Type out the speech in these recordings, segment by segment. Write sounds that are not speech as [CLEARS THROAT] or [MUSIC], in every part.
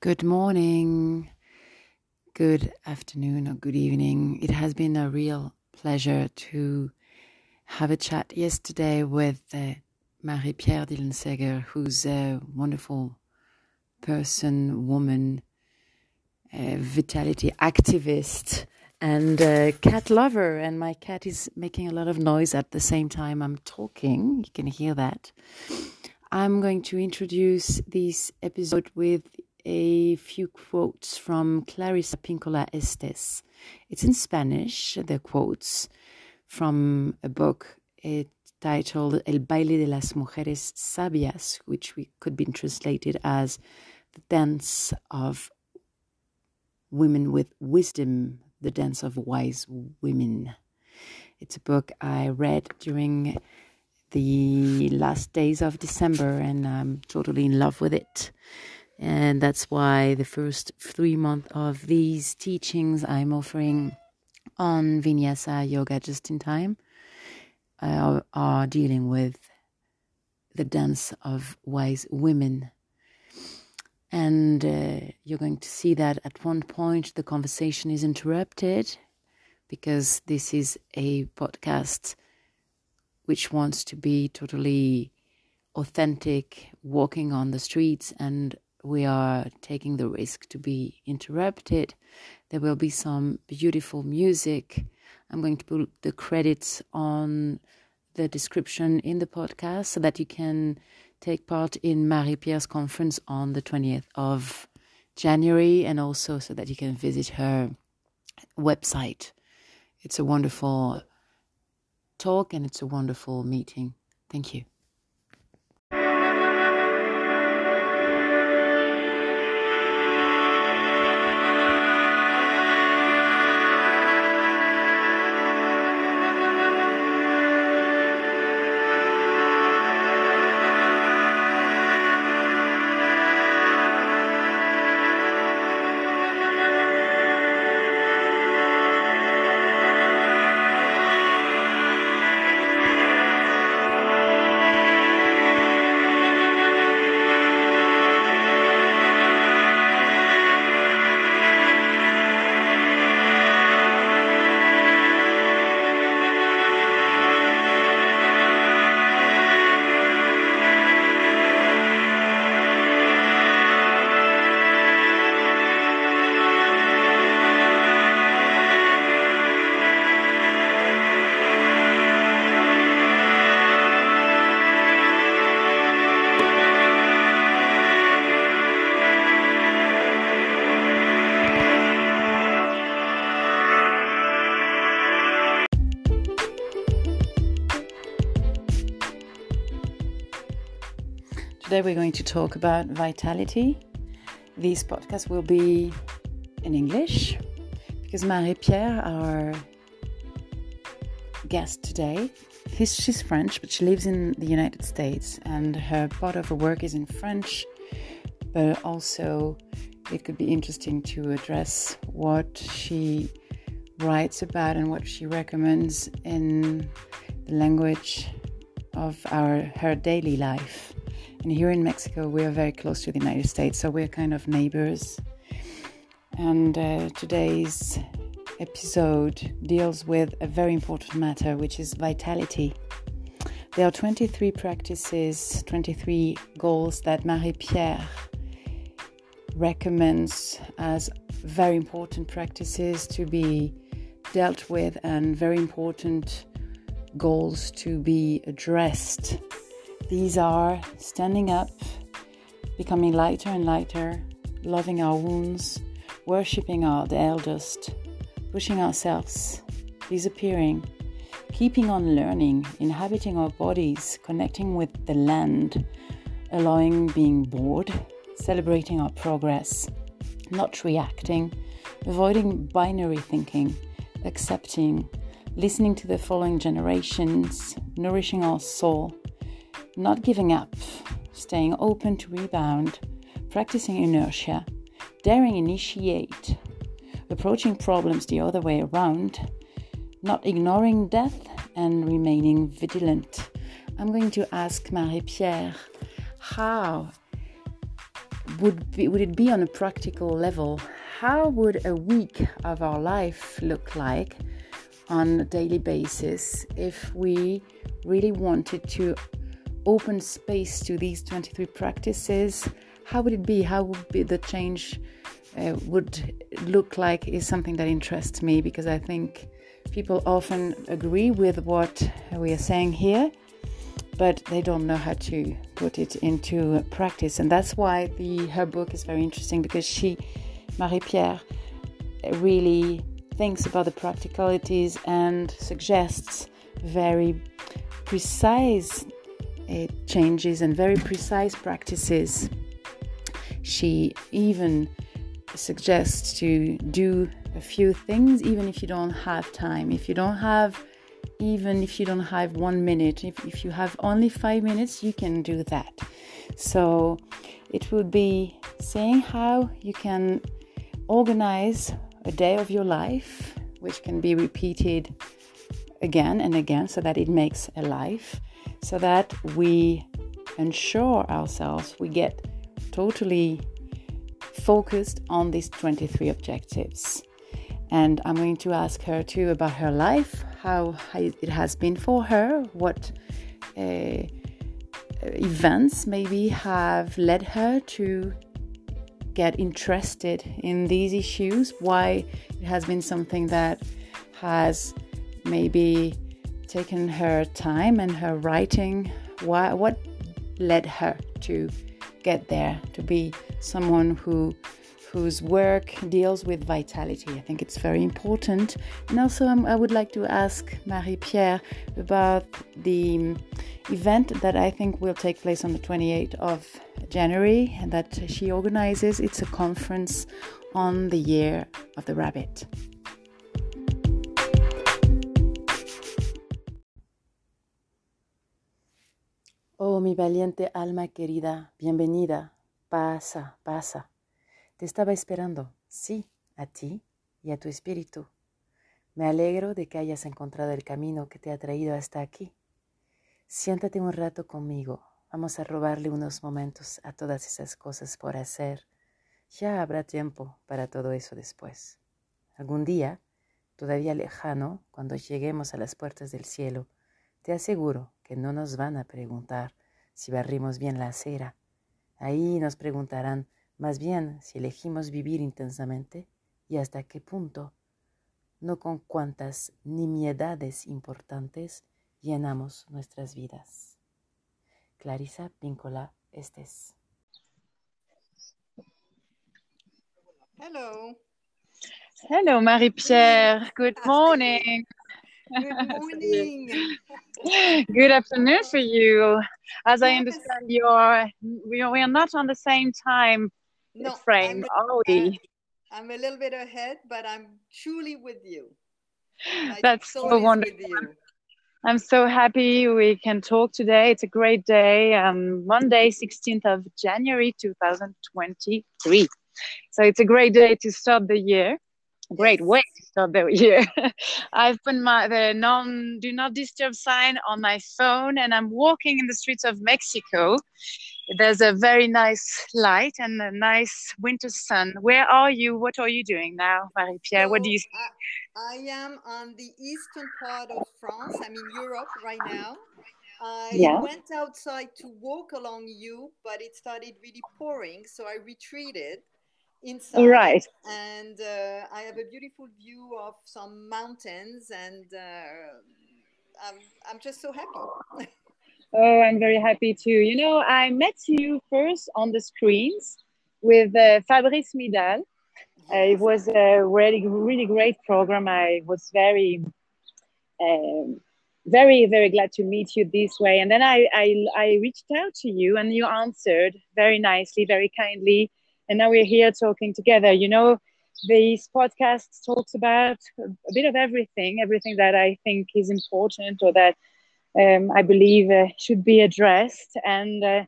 Good morning, good afternoon, or good evening. It has been a real pleasure to have a chat yesterday with uh, Marie Pierre Dillenseger, who's a wonderful person, woman, vitality activist, and a cat lover. And my cat is making a lot of noise at the same time I'm talking. You can hear that. I'm going to introduce this episode with a few quotes from Clarissa Pinkola Estés. It's in Spanish, the quotes from a book it, titled El baile de las mujeres sabias, which we could be translated as the dance of women with wisdom, the dance of wise women. It's a book I read during the last days of December, and I'm totally in love with it. And that's why the first three months of these teachings I'm offering on Vinyasa Yoga just in time uh, are dealing with the dance of wise women. And uh, you're going to see that at one point the conversation is interrupted because this is a podcast which wants to be totally authentic, walking on the streets and we are taking the risk to be interrupted. There will be some beautiful music. I'm going to put the credits on the description in the podcast so that you can take part in Marie Pierre's conference on the 20th of January and also so that you can visit her website. It's a wonderful talk and it's a wonderful meeting. Thank you. Today we're going to talk about vitality. This podcast will be in English because Marie Pierre, our guest today, she's French, but she lives in the United States, and her part of her work is in French. But also, it could be interesting to address what she writes about and what she recommends in the language of our her daily life. And here in Mexico, we are very close to the United States, so we're kind of neighbors. And uh, today's episode deals with a very important matter, which is vitality. There are 23 practices, 23 goals that Marie Pierre recommends as very important practices to be dealt with and very important goals to be addressed these are standing up, becoming lighter and lighter, loving our wounds, worshipping our the eldest, pushing ourselves, disappearing, keeping on learning, inhabiting our bodies, connecting with the land, allowing being bored, celebrating our progress, not reacting, avoiding binary thinking, accepting, listening to the following generations, nourishing our soul not giving up, staying open to rebound, practicing inertia, daring initiate, approaching problems the other way around, not ignoring death, and remaining vigilant. I'm going to ask Marie Pierre how would be, would it be on a practical level? How would a week of our life look like on a daily basis if we really wanted to open space to these 23 practices? How would it be? How would be the change uh, would look like? Is something that interests me because I think people often agree with what we are saying here but they don't know how to put it into practice. And that's why the her book is very interesting because she, Marie Pierre, really thinks about the practicalities and suggests very precise uh, changes and very precise practices. She even suggests to do a few things even if you don't have time. If you don't have even if you don't have one minute. If, if you have only five minutes, you can do that. So it would be saying how you can organize a day of your life, which can be repeated again and again so that it makes a life, so that we ensure ourselves we get totally focused on these 23 objectives. And I'm going to ask her too about her life, how it has been for her, what uh, events maybe have led her to get interested in these issues, why it has been something that has maybe taken her time and her writing, why, what led her to get there, to be someone who whose work deals with vitality. I think it's very important. And also, um, I would like to ask Marie Pierre about the event that I think will take place on the 28th of January and that she organizes. It's a conference on the year of the rabbit. Oh, mi valiente alma querida, bienvenida. Pasa, pasa. Te estaba esperando, sí, a ti y a tu espíritu. Me alegro de que hayas encontrado el camino que te ha traído hasta aquí. Siéntate un rato conmigo. Vamos a robarle unos momentos a todas esas cosas por hacer. Ya habrá tiempo para todo eso después. Algún día, todavía lejano, cuando lleguemos a las puertas del cielo, te aseguro que no nos van a preguntar si barrimos bien la acera. Ahí nos preguntarán más bien si elegimos vivir intensamente y hasta qué punto, no con cuántas nimiedades importantes llenamos nuestras vidas. Clarisa Píncola Estes. Hello. Hello, Marie-Pierre. Good morning. Good [LAUGHS] morning. Good afternoon for you. As yes. I understand, you're we are not on the same time no, frame, I'm, are we? I'm a little bit ahead, but I'm truly with you. That's so wonderful. I'm so happy we can talk today. It's a great day. Um, Monday, 16th of January, 2023. So it's a great day to start the year. Great way to start the year. I've put my the non do not disturb sign on my phone, and I'm walking in the streets of Mexico there's a very nice light and a nice winter sun. Where are you? What are you doing now, Marie Pierre? So what do you? I, I, am on the eastern part of France. I'm in Europe right now. I yeah. went outside to walk along you, but it started really pouring, so I retreated inside. Right. And uh, I have a beautiful view of some mountains, and uh, I'm I'm just so happy. [LAUGHS] Oh, I'm very happy too. You know, I met you first on the screens with uh, Fabrice Midal. Uh, it was a really, really great program. I was very, um, very, very glad to meet you this way. And then I, I, I reached out to you, and you answered very nicely, very kindly. And now we're here talking together. You know, this podcast talks about a bit of everything, everything that I think is important or that um, I believe uh, should be addressed. And uh,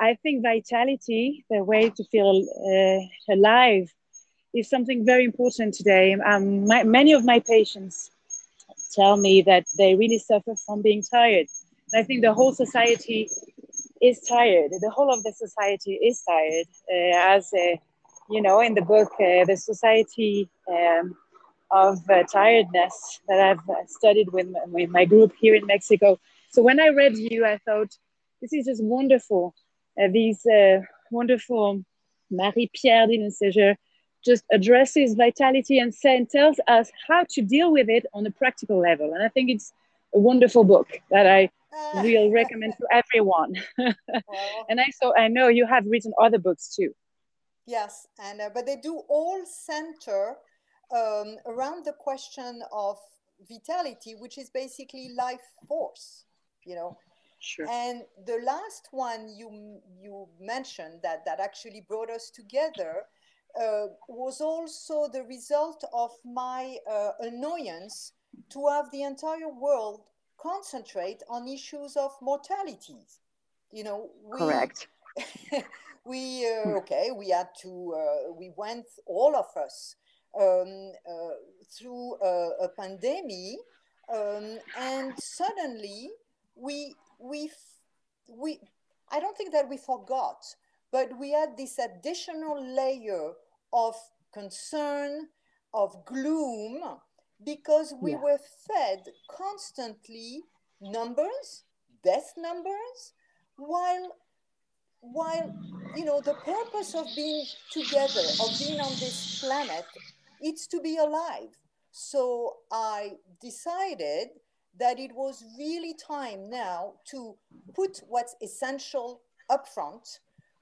I think vitality, the way to feel uh, alive, is something very important today. Um, my, many of my patients tell me that they really suffer from being tired. I think the whole society is tired. The whole of the society is tired. Uh, as uh, you know, in the book, uh, the society um, of uh, tiredness that I've uh, studied with my, with my group here in Mexico. So when I read you, I thought this is just wonderful. Uh, these wonderful Marie-Pierre Dillon just addresses vitality and, and tells us how to deal with it on a practical level. And I think it's a wonderful book that I will [LAUGHS] recommend to everyone. [LAUGHS] well, and I so I know you have written other books too. Yes, and uh, but they do all center um, around the question of vitality, which is basically life force. You know. Sure. And the last one you you mentioned that that actually brought us together uh, was also the result of my uh, annoyance to have the entire world concentrate on issues of mortality. You know, we, correct. [LAUGHS] we uh, hmm. okay, we had to, uh, we went all of us um, uh, through a, a pandemic, um, and suddenly we we we. I don't think that we forgot, but we had this additional layer of concern, of gloom, because we yeah. were fed constantly numbers, death numbers, while while you know the purpose of being together, of being on this planet, it's to be alive. So I decided that it was really time now to put what's essential up front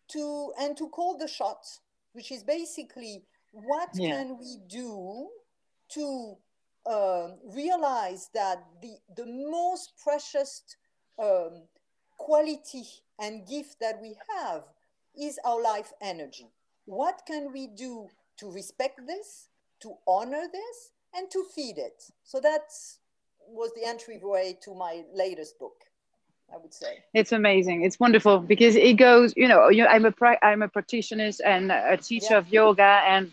to and to call the shots, which is basically what yeah. can we do to um, realize that the, the most precious um, quality and gift that we have is our life energy. What can we do to respect this, to honor this, and to feed it? So that was the entryway to my latest book. I would say it's amazing. It's wonderful because it goes. You know, I'm a I'm a practitioner and a teacher yeah. of yoga, and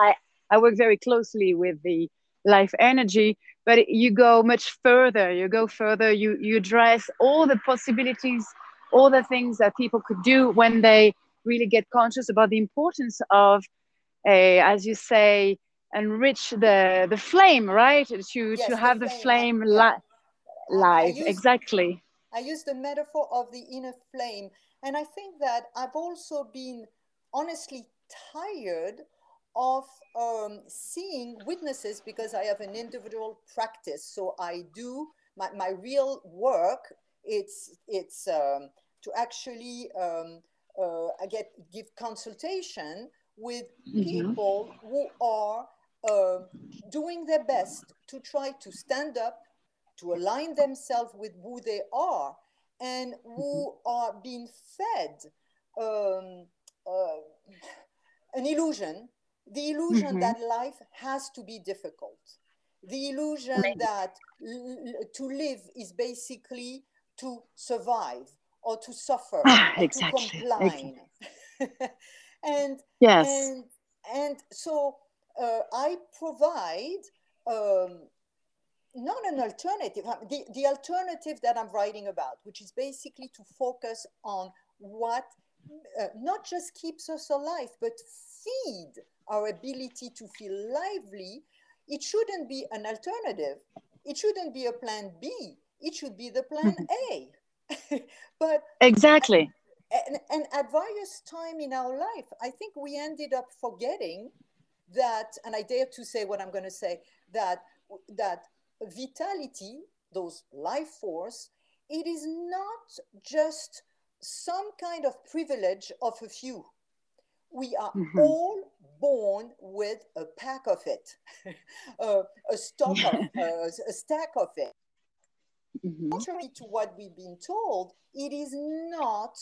I I work very closely with the life energy but you go much further. You go further. You you address all the possibilities all the things that people could do when they really get conscious about the importance of a as you say enrich the the flame right? To yes, to have the flame, flame li- live. exactly. I use the metaphor of the inner flame. And i think that i've also been honestly tired of um, seeing witnesses because I have an individual practice. So I do my, my real work. It's it's um, to actually um, uh, I get give consultation with mm-hmm. people who are uh, doing their best to try to stand up, to align themselves with who they are, and who mm-hmm. are being fed um, uh, an illusion the illusion mm-hmm. that life has to be difficult. The illusion that l- to live is basically to survive or to suffer ah, [SIGHS] or exactly. to comply [LAUGHS] and yes. and and so uh, i provide um, not an alternative. The, the alternative that i'm writing about which is basically to focus on what uh, not just keeps us alive but feed our ability to feel lively, it shouldn't be an alternative. It shouldn't be a plan B. It should be the plan mm-hmm. A. [LAUGHS] but exactly. And, and at various time in our life, I think we ended up forgetting that, and I dare to say what I'm going to say, that that vitality, those life force, it is not just some kind of privilege of a few. We are mm-hmm. all born with a pack of it, [LAUGHS] uh, a stock of, [LAUGHS] uh, a stack of it. Mm-hmm. Contrary to what we've been told, it is not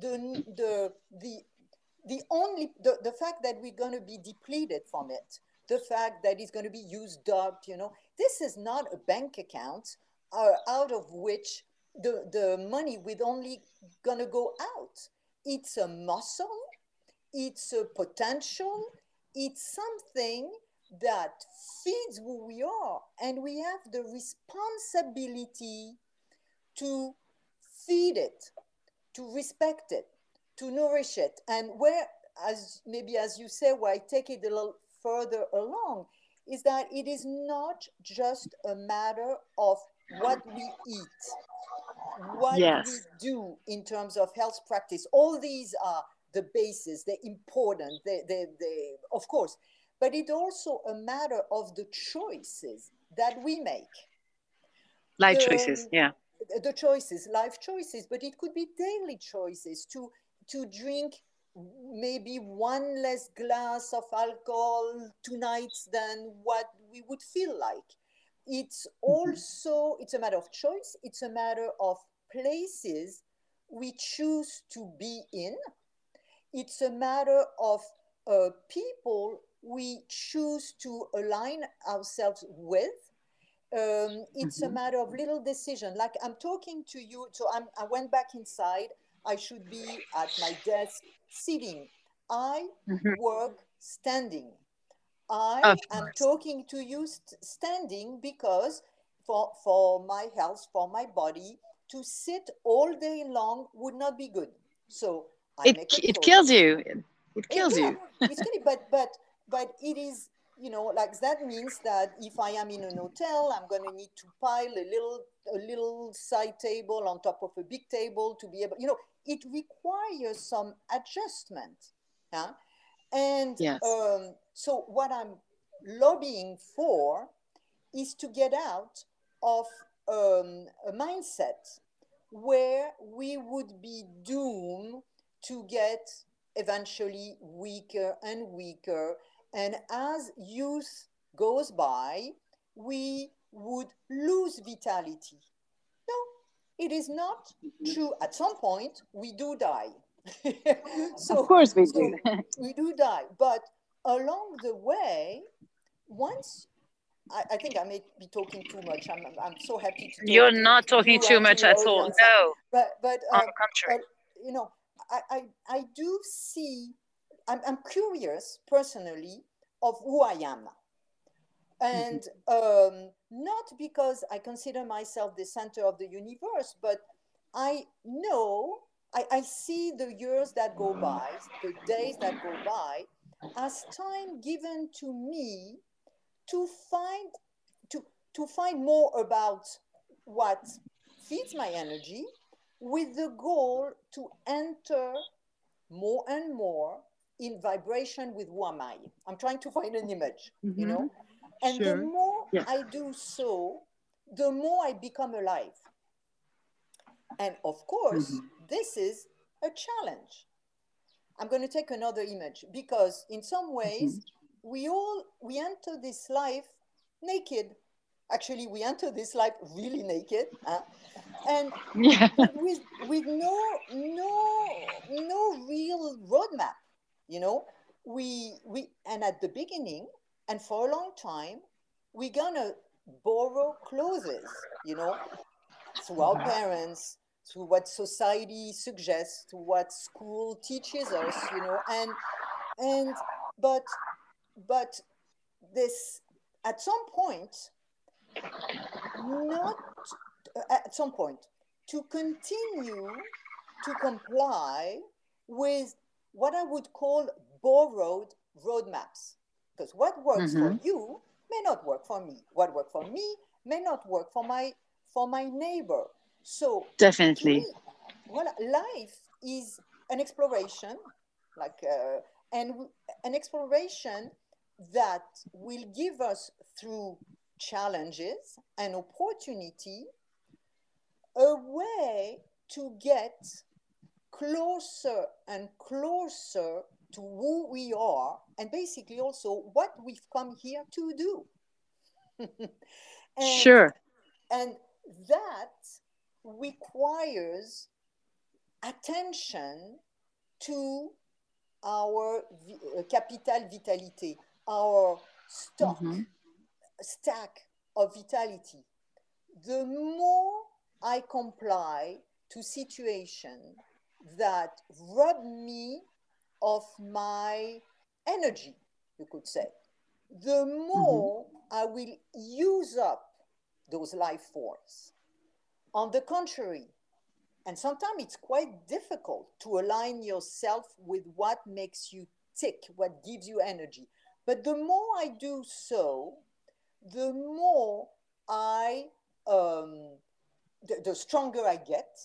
the the the the only the, the fact that we're going to be depleted from it the fact that it's going to be used up you know this is not a bank account uh, out of which the the money would only going to go out it's a muscle it's a potential, it's something that feeds who we are. And we have the responsibility to feed it, to respect it, to nourish it. And where, as maybe as you say, where I take it a little further along, is that it is not just a matter of what we eat, what yes. we do in terms of health practice. All these are the basis, they're important, they, they, they, of course, but it's also a matter of the choices that we make. Life the, choices, yeah. The choices, life choices, but it could be daily choices to to drink maybe one less glass of alcohol tonight than what we would feel like it's mm-hmm. also it's a matter of choice it's a matter of places we choose to be in it's a matter of uh, people we choose to align ourselves with um, it's mm-hmm. a matter of little decision like i'm talking to you so I'm, i went back inside i should be at my desk sitting i mm-hmm. work standing I am talking to you st- standing because for, for my health, for my body, to sit all day long would not be good. So It, it kills you. It kills you. it's killing, but but but it is you know like that means that if I am in an hotel, I'm going to need to pile a little a little side table on top of a big table to be able. You know, it requires some adjustment. Yeah? And yes. um, so, what I'm lobbying for is to get out of um, a mindset where we would be doomed to get eventually weaker and weaker. And as youth goes by, we would lose vitality. No, it is not true. At some point, we do die. [LAUGHS] so, of course we do. So we do die. But along the way, once I, I, think I may be talking too much. I'm, I'm so happy to. You're not talking too much at all. No. But but on um, the contrary, but, you know, I, I I do see. I'm I'm curious personally of who I am, and mm-hmm. um, not because I consider myself the center of the universe, but I know I, I see the years that go by, the days that go by, as time given to me to find to to find more about what feeds my energy with the goal to enter more and more in vibration with who am I. I'm trying to find an image, mm-hmm. you know? And sure. the more yeah. I do so, the more I become alive. And of course, mm-hmm. this is a challenge. I'm going to take another image because in some ways mm-hmm. we all we enter this life naked. Actually, we enter this life really naked, huh? And [LAUGHS] yeah. with with no no no real roadmap. You know, we we and at the beginning and for a long time we're gonna borrow clothes. You know, through our parents, to what society suggests, to what school teaches us, you know, and and but but this at some point, not at some point, to continue to comply with what I would call borrowed roadmaps. Because what works mm-hmm. for you may not work for me. What works for me may not work for my for my neighbor. So definitely, me, well, life is an exploration, like uh, and an exploration that will give us through challenges and opportunity a way to get closer and closer to who we are and basically also what we've come here to do. [LAUGHS] and, sure. And that requires attention to our uh, capital vitality, our stock, mm-hmm. stack of vitality. The more I comply to situation that rob me of my energy, you could say, the more mm-hmm. I will use up those life force. On the contrary, and sometimes it's quite difficult to align yourself with what makes you tick, what gives you energy. But the more I do so, the more I, um, the, the stronger I get,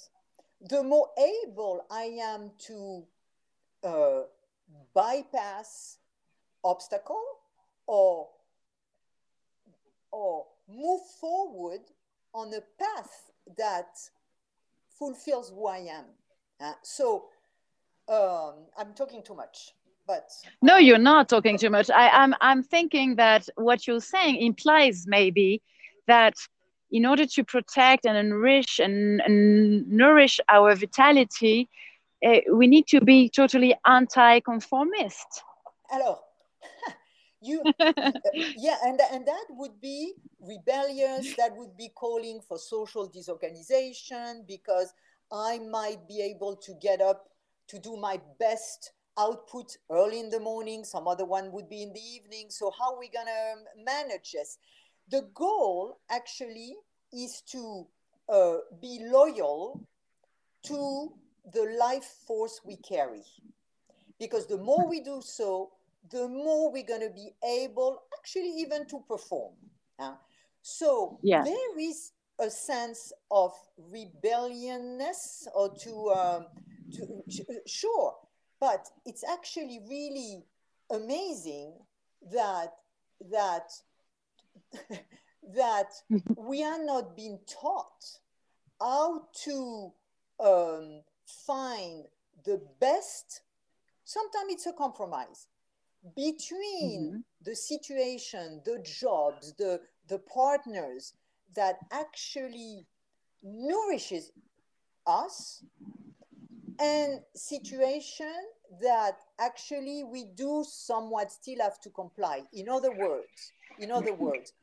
the more able I am to uh, bypass obstacle or or move forward on a path that fulfills who I am. Uh, so um, I'm talking too much, but no, you're not talking too much. I, I'm I'm thinking that what you're saying implies maybe that in order to protect and enrich and, and nourish our vitality, uh, we need to be totally anti-conformist. Alors, [LAUGHS] you, [LAUGHS] yeah, and, and that would be rebellious, that would be calling for social disorganization because I might be able to get up to do my best output early in the morning, some other one would be in the evening. So, how are we going to manage this? The goal actually is to uh, be loyal to the life force we carry. Because the more we do so, the more we're going to be able actually even to perform. So yeah. there is a sense of rebelliousness or to, um, to sure, but it's actually really amazing that that [LAUGHS] that we are not being taught how to um, find the best sometimes it's a compromise between mm-hmm. the situation the jobs the the partners that actually nourishes us and situation that actually we do somewhat still have to comply. In other words in other words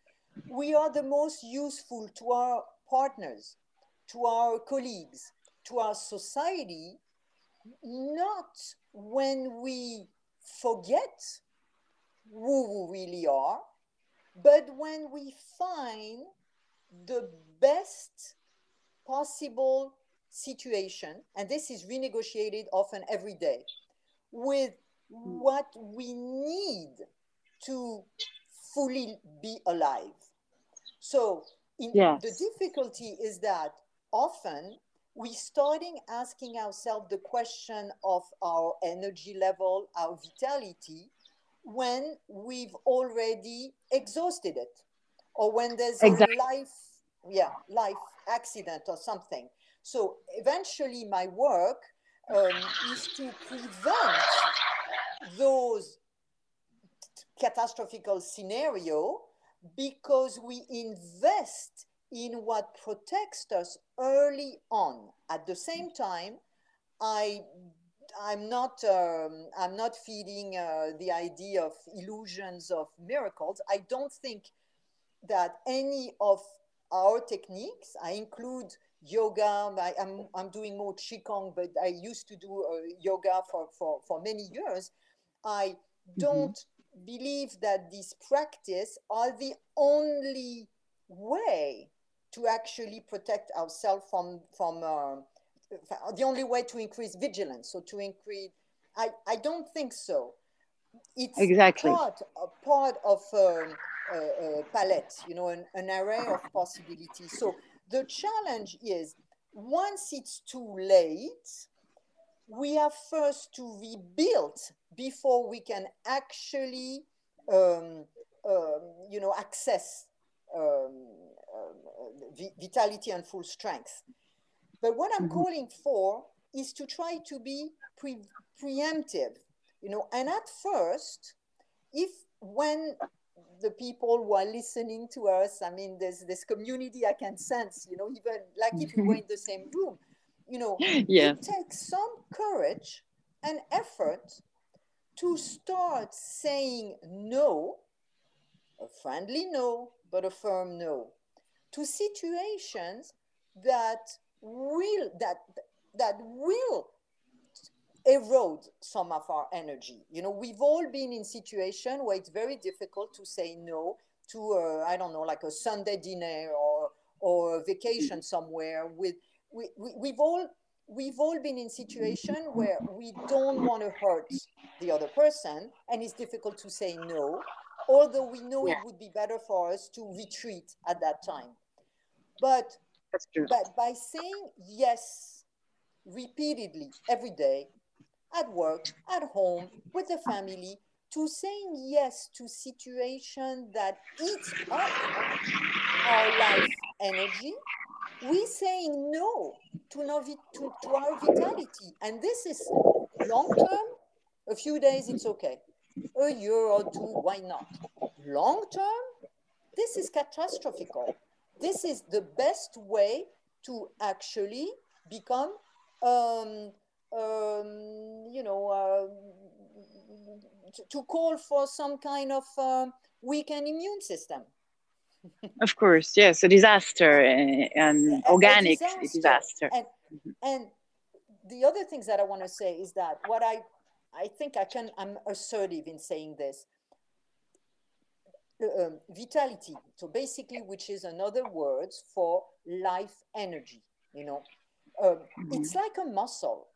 we are the most useful to our partners to our colleagues to our society not when we forget who we really are, but when we find the best possible situation, and this is renegotiated often every day, with what we need to fully be alive. So yes. the difficulty is that often we starting asking ourselves the question of our energy level, our vitality, when we've already exhausted it, or when there's exactly. a life, yeah, life accident or something. So eventually, my work um, is to prevent those catastrophic scenario because we invest in what protects us early on. At the same time, I I'm not um, I'm not feeding uh, the idea of illusions of miracles. I don't think that any of our techniques, I include yoga. I, am I'm, I'm doing more qigong, but I used to do uh, yoga for, for for many years. I mm-hmm. don't mm-hmm. Believe that these practice are the only way to actually protect ourselves from from uh, the only way to increase vigilance so to increase i i don't think so. It's exactly. part, a part of um, a, a palette you know an, an array of possibilities. So the challenge is once it's too late we have first to rebuild before we can actually um, um, you know access um, vitality and full strength. But what I'm mm-hmm. calling for is to try to be pre- preemptive, you know, and at first, if when the people who are listening to us, I mean, there's this community I can sense, you know, even like if we were in the same room, you know, [LAUGHS] yeah. it takes some courage and effort to start saying no, a friendly no, but a firm no to situations that will that that will erode some of our energy you know we've all been in situation where it's very difficult to say no to a, i don't know like a sunday dinner or or a vacation mm. somewhere with we, we, we've all we've all been in situation where we don't want to hurt the other person and it's difficult to say no although we know yeah. it would be better for us to retreat at that time but but by saying yes repeatedly every day at work at home with the family to saying yes to situation that eats up our life energy we saying no to, to, to our vitality. And this is long term, a few days, it's okay. A year or two, why not? Long term, this is catastrophic. This is the best way to actually become, um, um, you know, uh, to, call for some kind of uh, weakened immune system of course, yes, a disaster eh, and organic a disaster. disaster. And, and the other things that I want to say is that what I I think I can I'm assertive in saying this. Um, vitality, so basically, which is another word for life energy. You know, um, mm-hmm. it's like a muscle.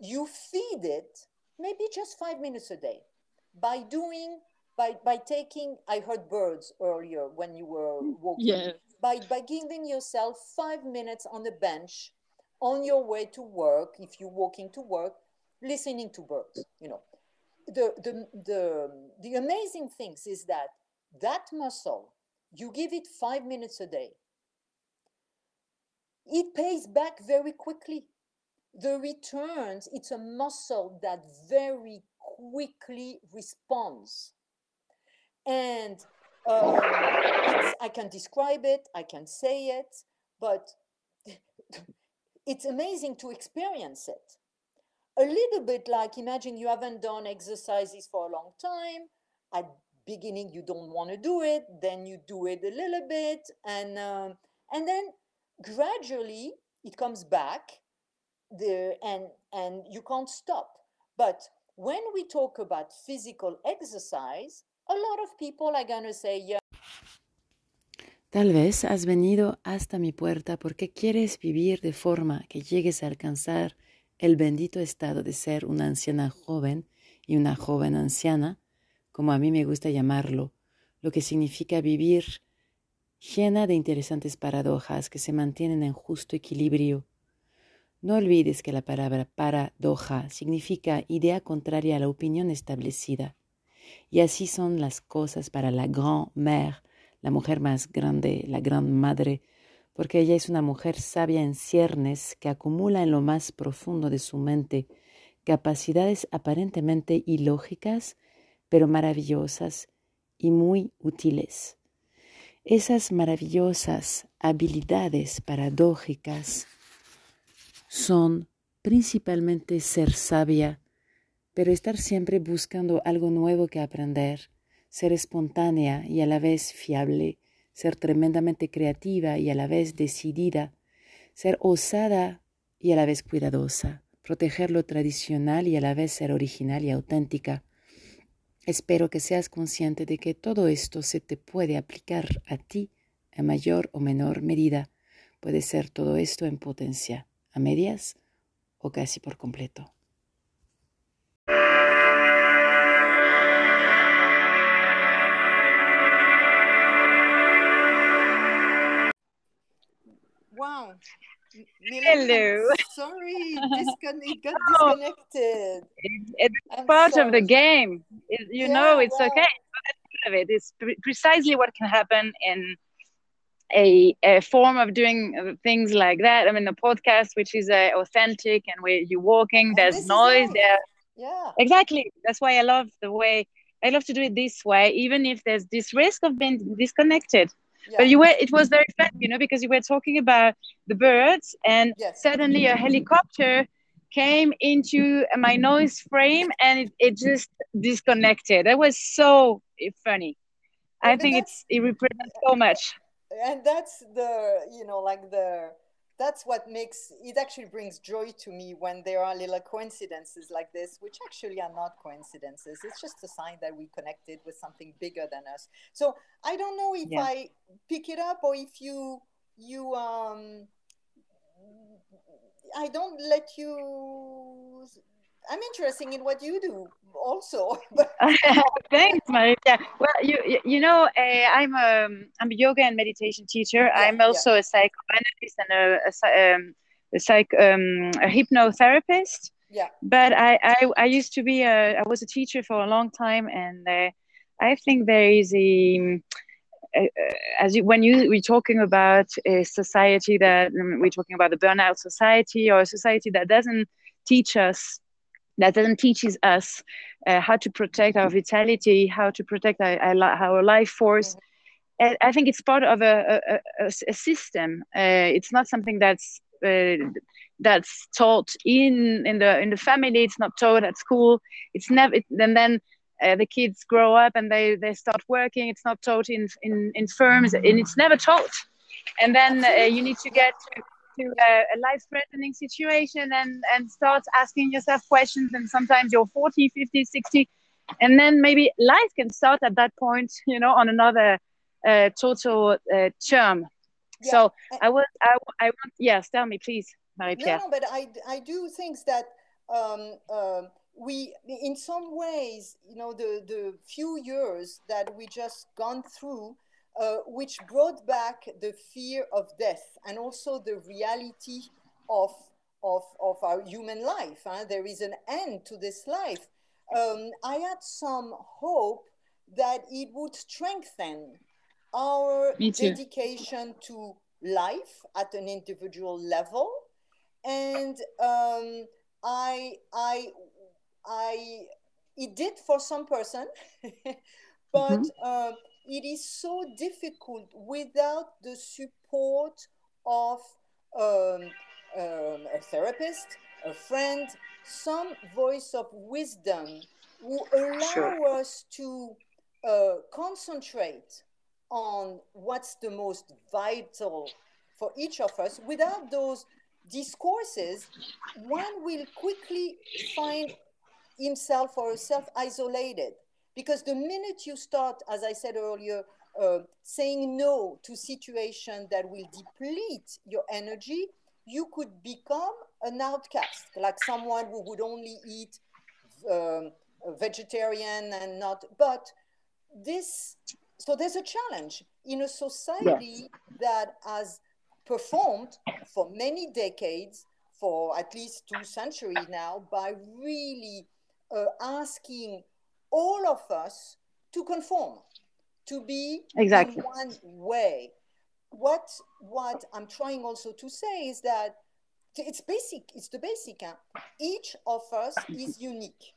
You feed it maybe just five minutes a day by doing by by taking i heard birds earlier when you were mm, walking. yeah. by by giving yourself five minutes on the bench on your way to work if you're walking to work listening to birds you know. The the the, the amazing things is that that muscle you give it five minutes a day. It pays back very quickly. The returns it's a muscle that very quickly responds and um, I can describe it, I can say it, but [LAUGHS] it's amazing to experience it. A little bit like imagine you haven't done exercises for a long time. At beginning, you don't want to do it, then you do it a little bit, and um, and then gradually it comes back, the and and you can't stop. But when we talk about physical exercise, Tal vez has venido hasta mi puerta porque quieres vivir de forma que llegues a alcanzar el bendito estado de ser una anciana joven y una joven anciana, como a mí me gusta llamarlo, lo que significa vivir llena de interesantes paradojas que se mantienen en justo equilibrio. No olvides que la palabra paradoja significa idea contraria a la opinión establecida. Y así son las cosas para la grand-mère, la mujer más grande, la gran madre, porque ella es una mujer sabia en ciernes que acumula en lo más profundo de su mente capacidades aparentemente ilógicas, pero maravillosas y muy útiles. Esas maravillosas habilidades paradójicas son principalmente ser sabia, pero estar siempre buscando algo nuevo que aprender, ser espontánea y a la vez fiable, ser tremendamente creativa y a la vez decidida, ser osada y a la vez cuidadosa, proteger lo tradicional y a la vez ser original y auténtica. Espero que seas consciente de que todo esto se te puede aplicar a ti en mayor o menor medida. Puede ser todo esto en potencia, a medias o casi por completo. Hello. Sorry, discon- it got [LAUGHS] disconnected. It, it's part sorry. of the game. It, you yeah, know, it's well, okay. Of. It's pre- precisely what can happen in a, a form of doing uh, things like that. I mean, the podcast, which is uh, authentic and where you're walking, and there's noise there. Yeah. Exactly. That's why I love the way I love to do it this way, even if there's this risk of being disconnected yeah. but you were it was very fun you know because you were talking about the birds and yes. suddenly a helicopter came into my noise frame and it, it just disconnected that was so funny i think it's it represents so much and that's the you know like the that's what makes it actually brings joy to me when there are little coincidences like this which actually are not coincidences it's just a sign that we connected with something bigger than us so i don't know if yeah. i pick it up or if you you um I don't let you. I'm interested in what you do also. [LAUGHS] [LAUGHS] Thanks, Maria. Well, you you know, uh, I'm a I'm a yoga and meditation teacher. Yeah, I'm also yeah. a psychoanalyst and a, a, um, a psych um, a hypnotherapist. Yeah. But I, I I used to be a I was a teacher for a long time, and uh, I think there is a uh, as you, when you we're talking about a society that um, we're talking about the burnout society or a society that doesn't teach us that doesn't teaches us uh, how to protect our vitality how to protect our, our life force mm-hmm. I think it's part of a, a, a system. Uh, it's not something that's uh, that's taught in in the in the family. It's not taught at school. It's never. It, and then uh, the kids grow up and they, they start working. It's not taught in, in, in firms and it's never taught. And then uh, you need to get to, a, a life threatening situation and, and start asking yourself questions. And sometimes you're 40, 50, 60. And then maybe life can start at that point, you know, on another uh, total uh, term. Yeah. So I was, I, I want, yes, tell me, please, Marie-Pierre. No, no, but I, I do think that um, um we in some ways you know the the few years that we just gone through uh, which brought back the fear of death and also the reality of of of our human life huh? there is an end to this life um, i had some hope that it would strengthen our dedication to life at an individual level and um, I I I it did for some person, [LAUGHS] but mm-hmm. uh, it is so difficult without the support of um, um, a therapist, a friend, some voice of wisdom who allow sure. us to uh, concentrate on what's the most vital for each of us. Without those discourses, one will quickly find himself or herself isolated. Because the minute you start, as I said earlier, uh, saying no to situations that will deplete your energy, you could become an outcast, like someone who would only eat um, vegetarian and not. But this, so there's a challenge in a society that has performed for many decades, for at least two centuries now, by really uh, asking all of us to conform, to be exactly. in one way. What what I'm trying also to say is that it's basic. It's the basic. Huh? Each of us is unique.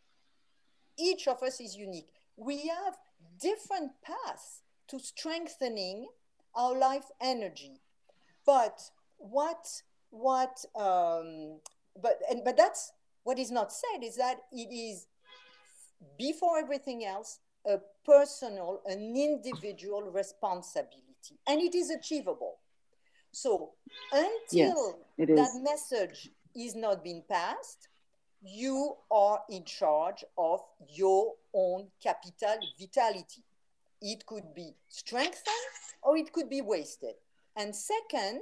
Each of us is unique. We have different paths to strengthening our life energy. But what what um, but and but that's what is not said is that it is, before everything else, a personal, an individual responsibility, and it is achievable. So until yes, that message is not being passed, you are in charge of your own capital vitality. It could be strengthened or it could be wasted. And second,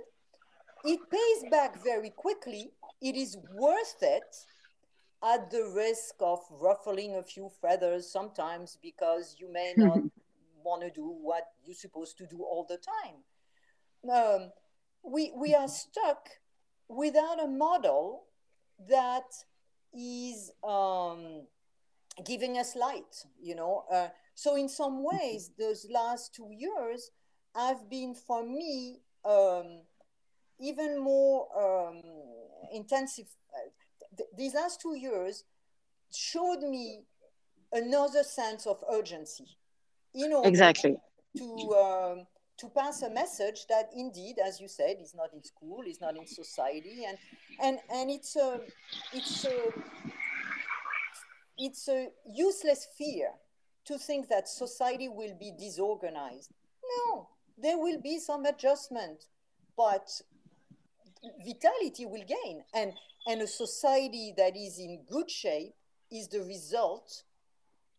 it pays back very quickly. It is worth it at the risk of ruffling a few feathers sometimes because you may [LAUGHS] not want to do what you're supposed to do all the time. Um, we, we are stuck without a model that is um, giving us light, you know. Uh, so in some [LAUGHS] ways, those last two years have been for me um, even more um, intensive th- these last two years showed me another sense of urgency you know exactly. to um, to pass a message that indeed as you said is not in school is not in society and and and it's a it's a it's a useless fear to think that society will be disorganized. No there will be some adjustment but vitality will gain. And and a society that is in good shape is the result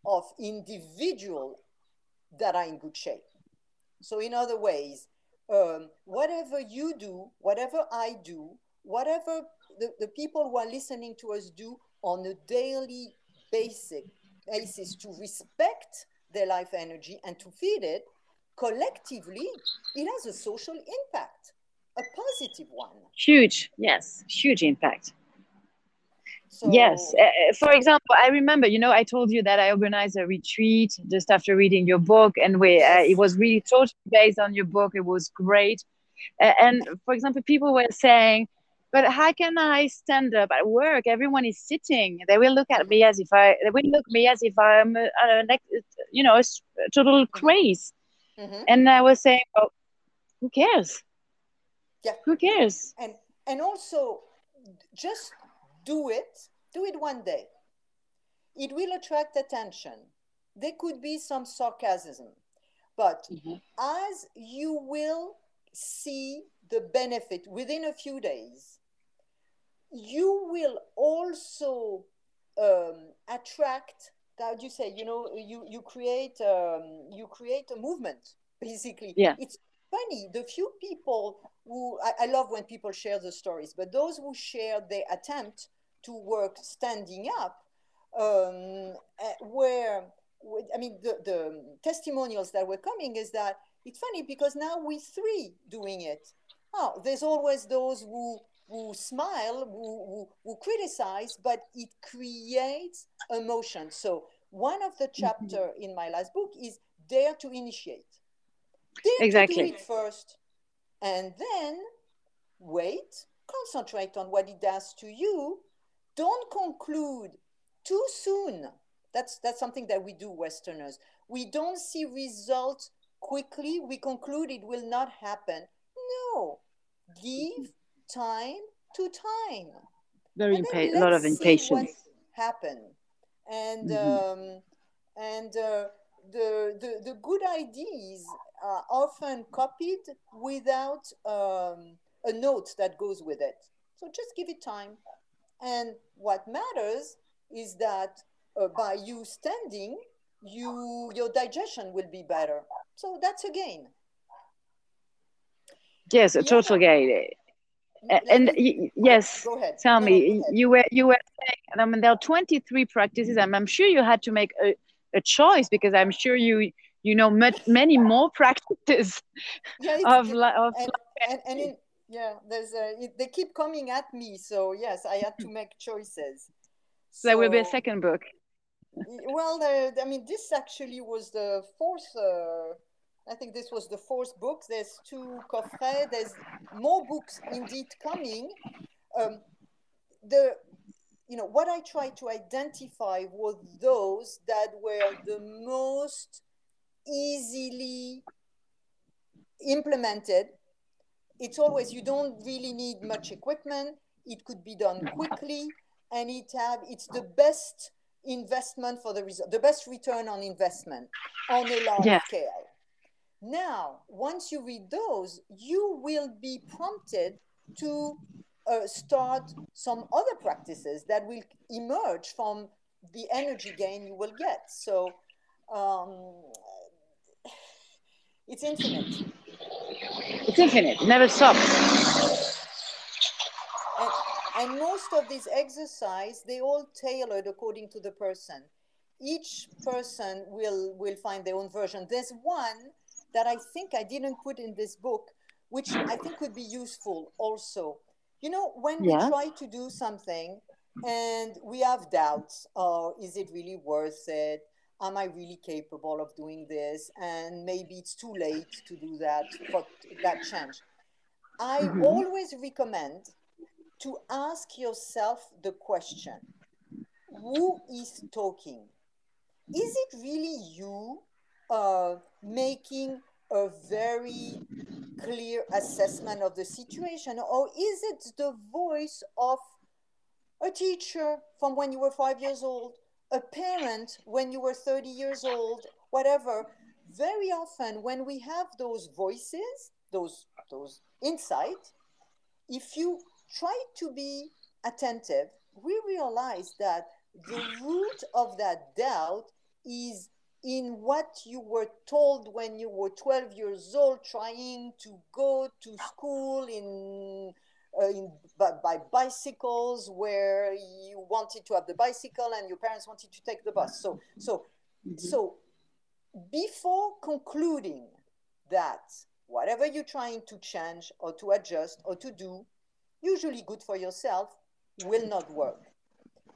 of individuals that are in good shape. So, in other ways, um, whatever you do, whatever I do, whatever the, the people who are listening to us do on a daily basic basis to respect their life energy and to feed it, collectively, it has a social impact, a positive one. Huge, yes, huge impact. So, yes. Uh, for example, I remember, you know, I told you that I organized a retreat just after reading your book, and we uh, it was really totally based on your book. It was great. Uh, and for example, people were saying, "But how can I stand up at work? Everyone is sitting. They will look at me as if I. They will look at me as if I'm, a, a, you know, a total mm-hmm. craze." Mm-hmm. And I was saying, "Oh, who cares? Yeah, who cares?" And and also, just do it, do it one day. It will attract attention. There could be some sarcasm, but mm-hmm. as you will see the benefit within a few days, you will also um, attract how do you say you know you you create um, you create a movement basically yeah it's funny the few people who I, I, love when people share the stories but those who share their attempt to work standing up, um, eh, where I mean the, the testimonials that were coming is that it's funny because now we three doing it. Oh, there's always those who who smile, who, who, who criticize, but it creates emotion. So one of the mm-hmm. chapter mm-hmm. in my last book is dare to initiate. Dare exactly. to do it first, and then wait, concentrate on what it does to you, don't conclude too soon. That's, that's something that we do, Westerners. We don't see results quickly. We conclude it will not happen. No, give [LAUGHS] time to time. Very impa- a lot of impatience. Happen, and mm-hmm. um, and uh, the, the the good ideas are often copied without um, a note that goes with it. So just give it time. And what matters is that uh, by you standing, you your digestion will be better. So that's a gain. Yes, a yeah. total gain. And, yes, go ahead. tell no, me, you were you were saying, I mean, there are 23 practices, and I'm sure you had to make a, a choice because I'm sure you you know many more [LAUGHS] practices yeah, of, of and, and, and in, yeah there's a it, they keep coming at me so yes i had to [CLEARS THROAT] make choices. So, there will be a second book. well i mean this actually was the fourth uh, i think this was the fourth book. There's two coffrets there's more books indeed coming. Um, the you know what i tried to identify was those that were the most easily implemented. It's always you don't really need much equipment. It could be done quickly and it have it's the best investment for the result the best return on investment on a large yeah. scale. Now once you read those you will be prompted to uh, start some other practices that will emerge from the energy gain you will get so um, it's infinite it's infinite, never stops. And, and most of these exercise, they all tailored according to the person. Each person will will find their own version. There's one that I think I didn't put in this book, which I think could be useful also. You know, when yeah. we try to do something and we have doubts, oh, is it really worth it? am I really capable of doing this? And maybe it's too late to do that for that change. I mm-hmm. always recommend to ask yourself the question who is talking? Is it really you uh, making a very clear assessment of the situation, or is it the voice of a teacher from when you were five years old, a parent when you were 30 years old, whatever, very often when we have those voices, those, those insights, if you try to be attentive, we realize that the root of that doubt is in what you were told when you were 12 years old, trying to go to school in uh, in, by, by, bicycles where you wanted to have the bicycle and your parents wanted to take the bus. So, so, mm-hmm. so before concluding that whatever you're trying to change or to adjust or to do, usually good for yourself, will not work.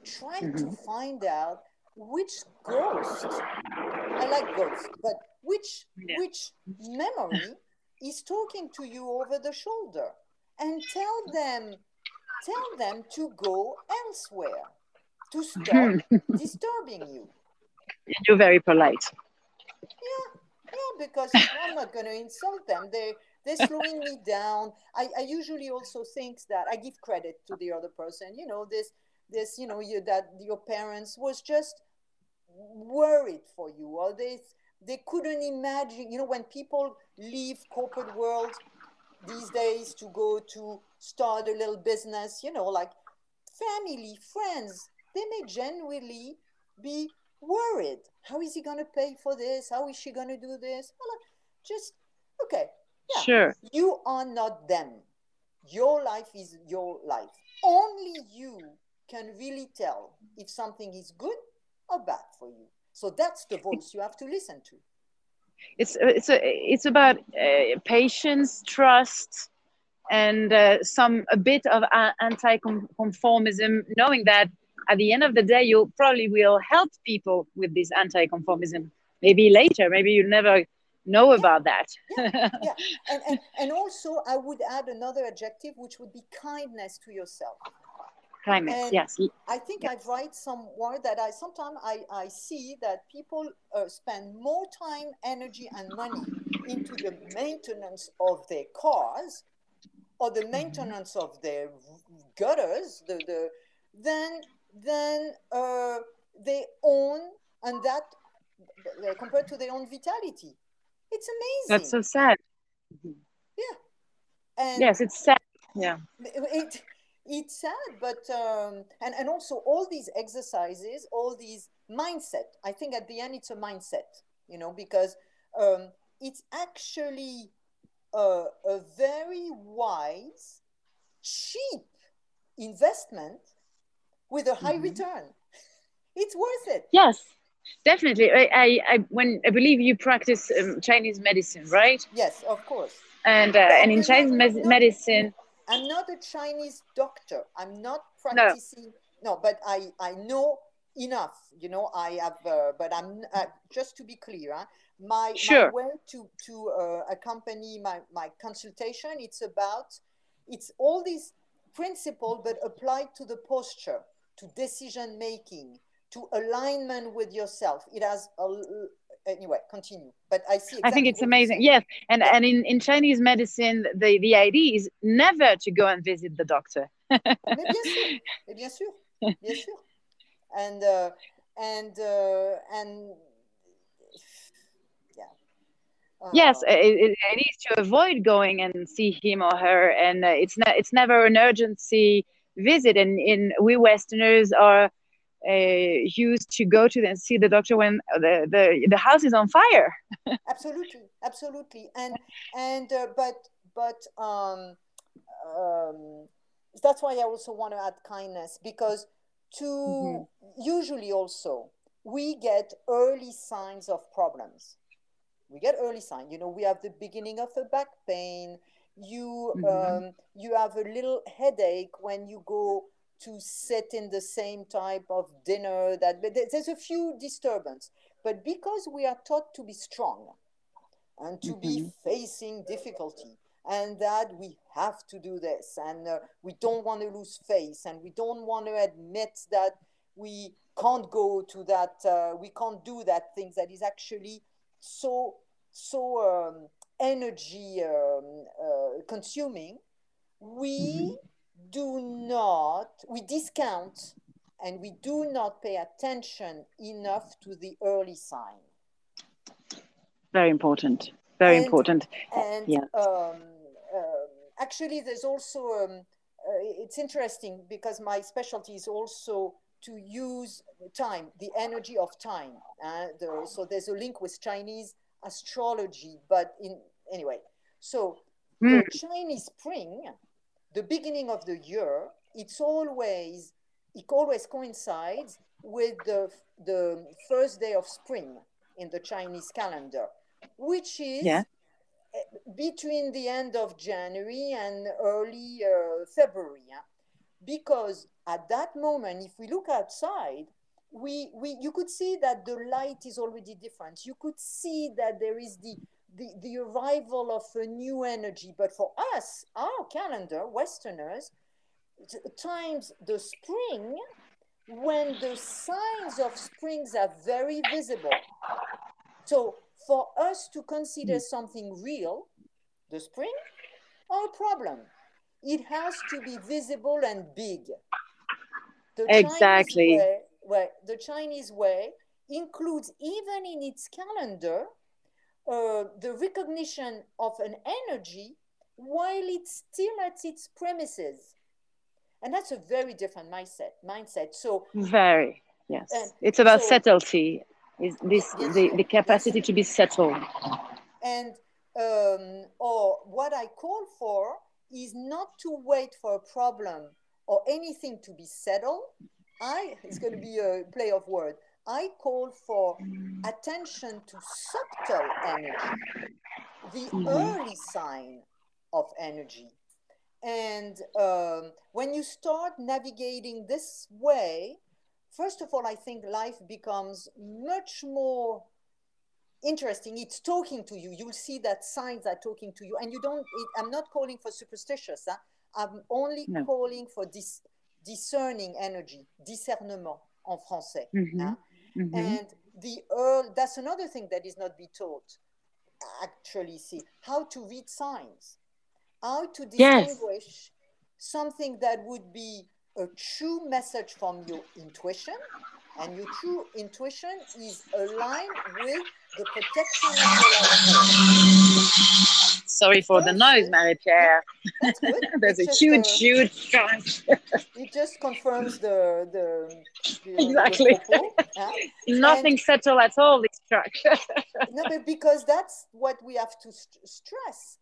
Try mm-hmm. to find out which ghost, I like ghost, but which yeah. which memory is talking to you over the shoulder? And tell them tell them to go elsewhere to stop [LAUGHS] disturbing you. You're very polite. Yeah yeah because [LAUGHS] i'm not going to insult them. They they're slowing me down. I, I usually also think that i give credit to the other person. You know this this you know you that your parents was just worried for you or they they couldn't imagine you know when people leave corporate world these days to go to start a little business you know like family friends they may genuinely be worried. How is he going to pay for this? How is she going to do this? Well, uh, just okay yeah. sure. you are not them. Your life is your life. Only you can really tell if something is good or bad for you so that's the voice you have to listen to it's it's a, it's about uh, patience, trust, and uh, some a bit of anti-conformism, knowing that at the end of the day, you probably will help people with this anti-conformism. Maybe later, maybe you'll never know yeah. about that. yeah, [LAUGHS] yeah. And, and, and also, I would add another adjective, which would be kindness to yourself climate and yes. I think i write somewhere that i sometimes i, I see that people uh, spend more time energy and money into the maintenance of their cars or the mm-hmm. maintenance of their gutters the, the than than uh, they own and that uh, compared to their own vitality. It's amazing. that's so sad. Yeah. And yes it's sad. Yeah. it, it's sad but um, and and also all these exercises all these mindset i think at the end it's a mindset you know because um, it's actually a, a very wise cheap investment with a high mm-hmm. return. It's worth it. Yes definitely. I, I, I when i believe you practice um, chinese medicine right? Yes of course. And uh, and in chinese me- medicine I'm not a Chinese doctor. I'm not practicing. No, no but I, I know enough. You know, I have, uh, but I'm uh, just to be clear. Huh? My, sure. my way to to uh, accompany my my consultation. It's about it's all these principles, but applied to the posture, to decision making, to alignment with yourself. It has a, anyway continue. But i see exactly i think it's amazing. yes and yeah. and in, in chinese medicine the the idea is never to go and visit the doctor. Mais bien sûr bien sûr bien sûr and uh, and uh, and yeah. Uh, yes it, it, it, is to avoid going and see him or her and uh, it's not it's never an urgency visit and in we westerners are used to go to and see the doctor when the, the, the house is on fire. [LAUGHS] absolutely, absolutely, and and uh, but but um, um, that's why I also want to add kindness because to mm-hmm. usually also we get early signs of problems. We get early sign. You know, we have the beginning of a back pain. You mm-hmm. um, you have a little headache when you go to sit in the same type of dinner that but there's a few disturbance but because we are taught to be strong and to mm-hmm. be facing difficulty and that we have to do this and uh, we don't want to lose face and we don't want to admit that we can't go to that uh, we can't do that thing that is actually so so um, energy um, uh, consuming we mm-hmm do not, we discount and we do not pay attention enough to the early sign. Very important. Very and, important. And yeah. Um, uh, actually, there's also, um, uh, it's interesting because my specialty is also to use time, the energy of time. Uh, the, so there's a link with Chinese astrology, but in anyway, so mm. the Chinese spring the beginning of the year, it's always, it always coincides with the, the first day of spring in the Chinese calendar, which is yeah. Between the end of January and early uh, February. Because at that moment, if we look outside, we, we, you could see that the light is already different. You could see that there is the, the, the arrival of a new energy. But for us, our calendar, Westerners, times the spring when the signs of springs are very visible. So for us to consider hmm. something real, the spring, a problem, it has to be visible and big. The exactly. Chinese way, well, the Chinese way includes even in its calendar uh, the recognition of an energy while it's still at its premises. And that's a very different mindset mindset. So very yes. it's about so, subtlety is this yes, the, the capacity yes. to be settled. And um, or what i call for is not to wait for a problem or anything to be settled. I it's going to be a play of word i call for attention to subtle energy the mm-hmm. early sign of energy and um, when you start navigating this way, first of all, I think life becomes much more interesting. It's talking to you. You'll see that signs are talking to you. And you don't, it, I'm not calling for superstitious. Huh? I'm only no. calling for this discerning energy, discernement en français. Mm-hmm. Mm-hmm. And the early, that's another thing that is not be taught actually see how to read signs how to distinguish yes. something that would be a true message from your intuition and your true intuition is aligned with the protection of your life. Sorry for the noise, Marie Pierre. [LAUGHS] There's it's a huge, a, huge trunk. it just confirms the the, the exactly. The? [LAUGHS] Nothing and, settled at all. This truck. no, but because that's what we have to st- stress.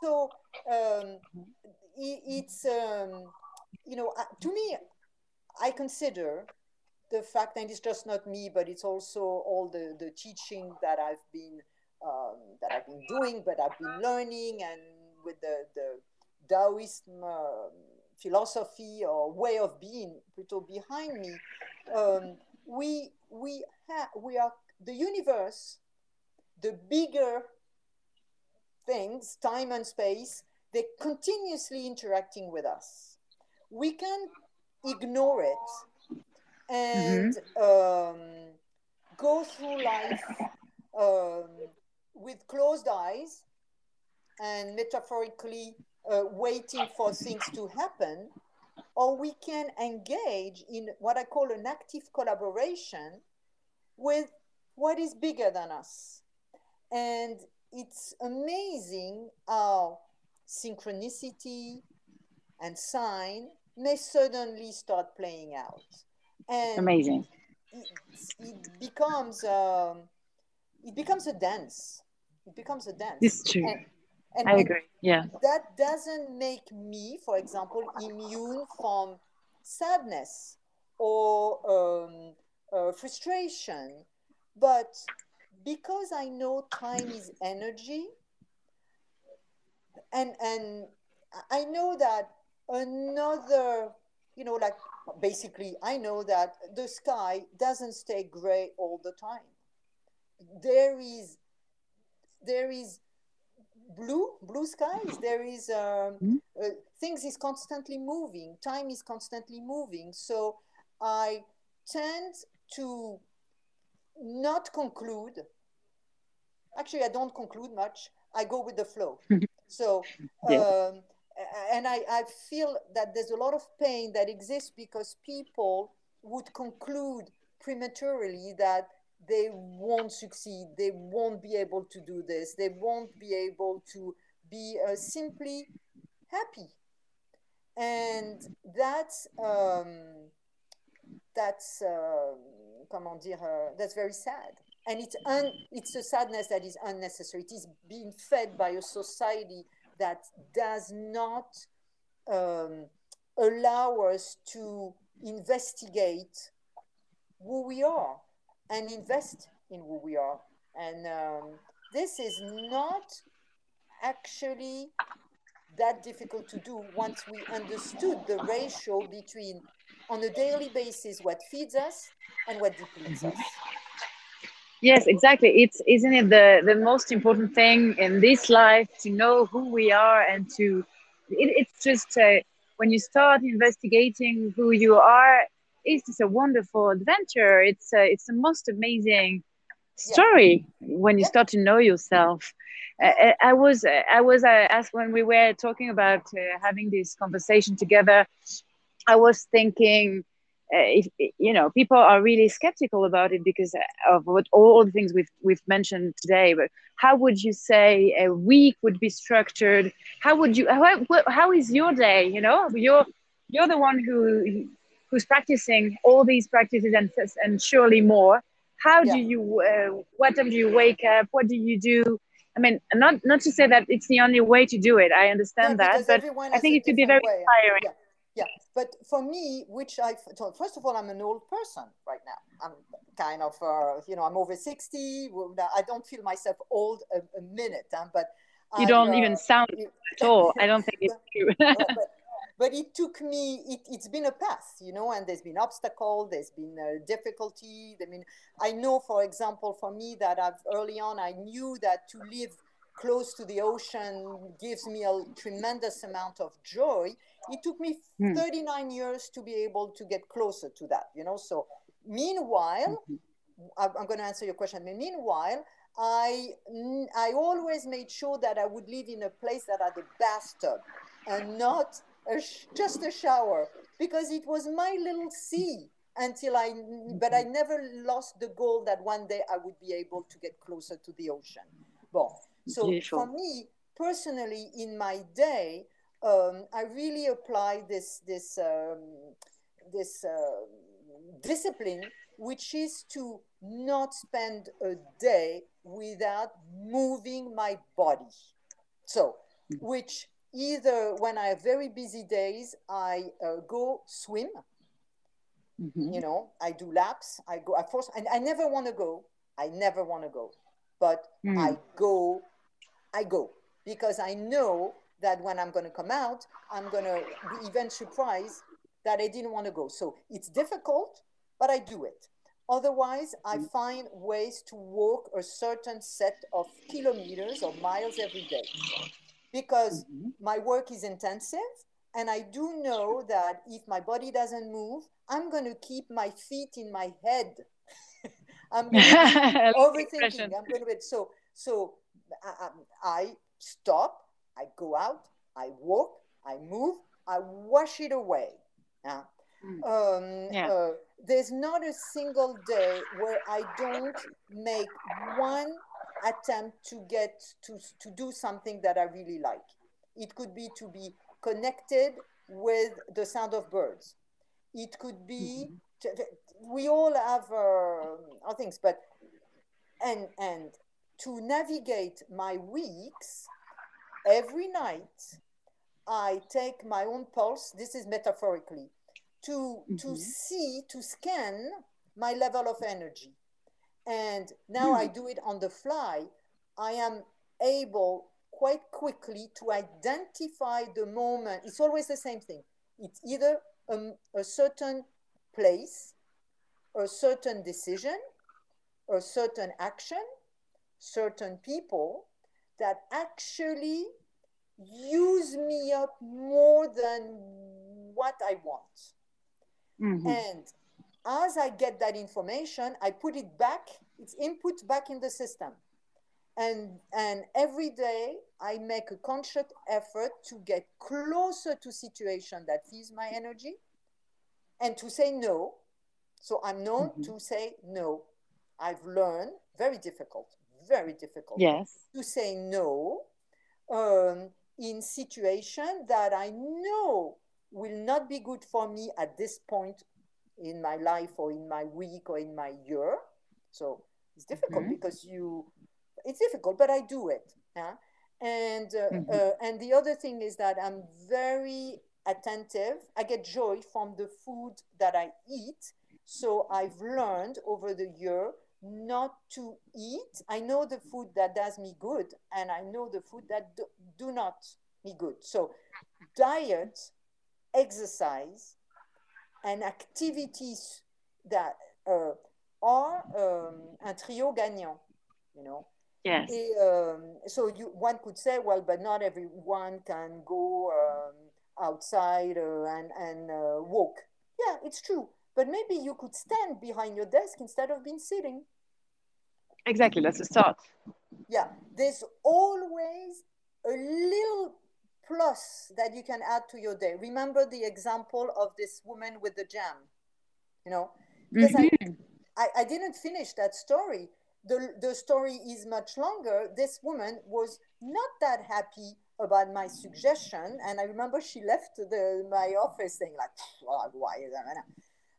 So um, it, it's um, you know uh, to me, I consider the fact, and it's just not me, but it's also all the, the teaching that I've been um, that I've been doing, but I've been learning, and with the the Taoism uh, philosophy or way of being, plutôt behind me, um, we we have we are the universe, the bigger things, time and space, they're continuously interacting with us. We can ignore it and mm-hmm. um, go through life um, with closed eyes and metaphorically uh, waiting for things to happen, or we can engage in what I call an active collaboration with what is bigger than us. And it's amazing how synchronicity and sign may suddenly start playing out. And Amazing. It, it becomes um, it becomes a dance. It becomes a dance. It's true. And, and, I agree. Yeah. That doesn't make me, for example, immune from sadness or um, uh, frustration, but because I know time is energy, and and I know that another, you know, like basically i know that the sky doesn't stay gray all the time there is there is blue blue skies. There is um, mm-hmm. uh, things is constantly moving. Time is constantly moving. So i tend to not conclude. Actually i don't conclude much. I go with the flow. [LAUGHS] So yeah. um, and I, I feel that there's a lot of pain that exists because people would conclude prematurely that they won't succeed, they won't be able to do this, they won't be able to be uh, simply happy. And that's, um, that's, uh, comment dire, uh, that's very sad. And it's, un- it's a sadness that is unnecessary. It is being fed by a society that does not um, allow us to investigate who we are and invest in who we are. And um, this is not actually that difficult to do once we understood the ratio between, on a daily basis, what feeds us and what depletes us. Yes, exactly. It's isn't it the the most important thing in this life to know who we are and to it, it's just uh, when you start investigating who you are, it's just a wonderful adventure. It's uh, it's the most amazing story yeah. when you yeah. start to know yourself. Uh, I was I was uh, asked when we were talking about uh, having this conversation together. I was thinking uh, if you know people are really skeptical about it because of what all the things we've we've mentioned today but how would you say a week would be structured how would you how, how is your day you know you're you're the one who who's practicing all these practices and and surely more how yeah. do you uh, what time do you wake up what do you do I mean, not not to say that it's the only way to do it. I understand yeah, that, but I think it could be very way. inspiring. Yeah yeah but for me which i first of all i'm an old person right now i'm kind of uh, you know i'm over 60 i don't feel myself old a, a minute huh? but you I, don't uh, even sound at all i don't think it's [LAUGHS] true [LAUGHS] but, but, it took me it, it's been a path you know and there's been obstacle there's been uh, difficulty i mean i know for example for me that i've early on i knew that to live close to the ocean gives me a tremendous amount of joy it took me mm. 39 years to be able to get closer to that you know so meanwhile mm-hmm. i'm going to answer your question meanwhile i i always made sure that i would live in a place that had a bathtub and not a just a shower because it was my little sea until i but i never lost the goal that one day i would be able to get closer to the ocean well so Beautiful. for me personally in my day um, I really apply this this um, this uh, discipline, which is to not spend a day without moving my body. So, which either when I have very busy days, I uh, go swim. Mm-hmm. You know, I do laps. I go. I force, and I never want to go. I never want to go, but mm. I go. I go because I know that when I'm going to come out, I'm going to be even surprised that I didn't want to go. So it's difficult, but I do it. Otherwise, I mm-hmm. find ways to walk a certain set of kilometers or miles every day because mm-hmm. my work is intensive. And I do know that if my body doesn't move, I'm going to keep my feet in my head. [LAUGHS] I'm going [LAUGHS] to overthinking. I'm going to be so so. I, I stop I go out, I walk, I move, I wash it away. Yeah. Mm. Um, yeah. Uh, there's not a single day where I don't make one attempt to get to, to do something that I really like. It could be to be connected with the sound of birds. It could be, mm-hmm. to, we all have uh, things, but, and, and to navigate my weeks, every night I take my own pulse, this is metaphorically, to, mm-hmm. to see, to scan my level of energy. And now mm. I do it on the fly. I am able quite quickly to identify the moment. It's always the same thing. It's either a, a certain place, a certain decision, a certain action, certain people, that actually use me up more than what I want. Mm-hmm. And as I get that information, I put it back, it's input back in the system. And, and every day I make a conscious effort to get closer to situation that feeds my energy and to say no. So I'm known mm-hmm. to say no. I've learned, very difficult, very difficult. Yes. To say no um, in situation that I know will not be good for me at this point in my life or in my week or in my year. So it's difficult mm-hmm. because you, it's difficult, but I do it. Yeah? And uh, mm-hmm. uh, and the other thing is that I'm very attentive. I get joy from the food that I eat. So I've learned over the year not to eat. I know the food that does me good, and I know the food that do, do not me good. So diet, exercise, and activities that uh, are um, un trio gagnant, you know. Yes. Et, um, so you, one could say, well, but not everyone can go um, outside uh, and, and uh, walk. Yeah, it's true. But maybe you could stand behind your desk instead of being sitting. Exactly, that's a start. Yeah, there's always a little plus that you can add to your day. Remember the example of this woman with the jam, you know, because mm-hmm. I, I, I didn't finish that story. The, the story is much longer. This woman was not that happy about my suggestion, and I remember she left the my office saying like, oh, "Why is that?"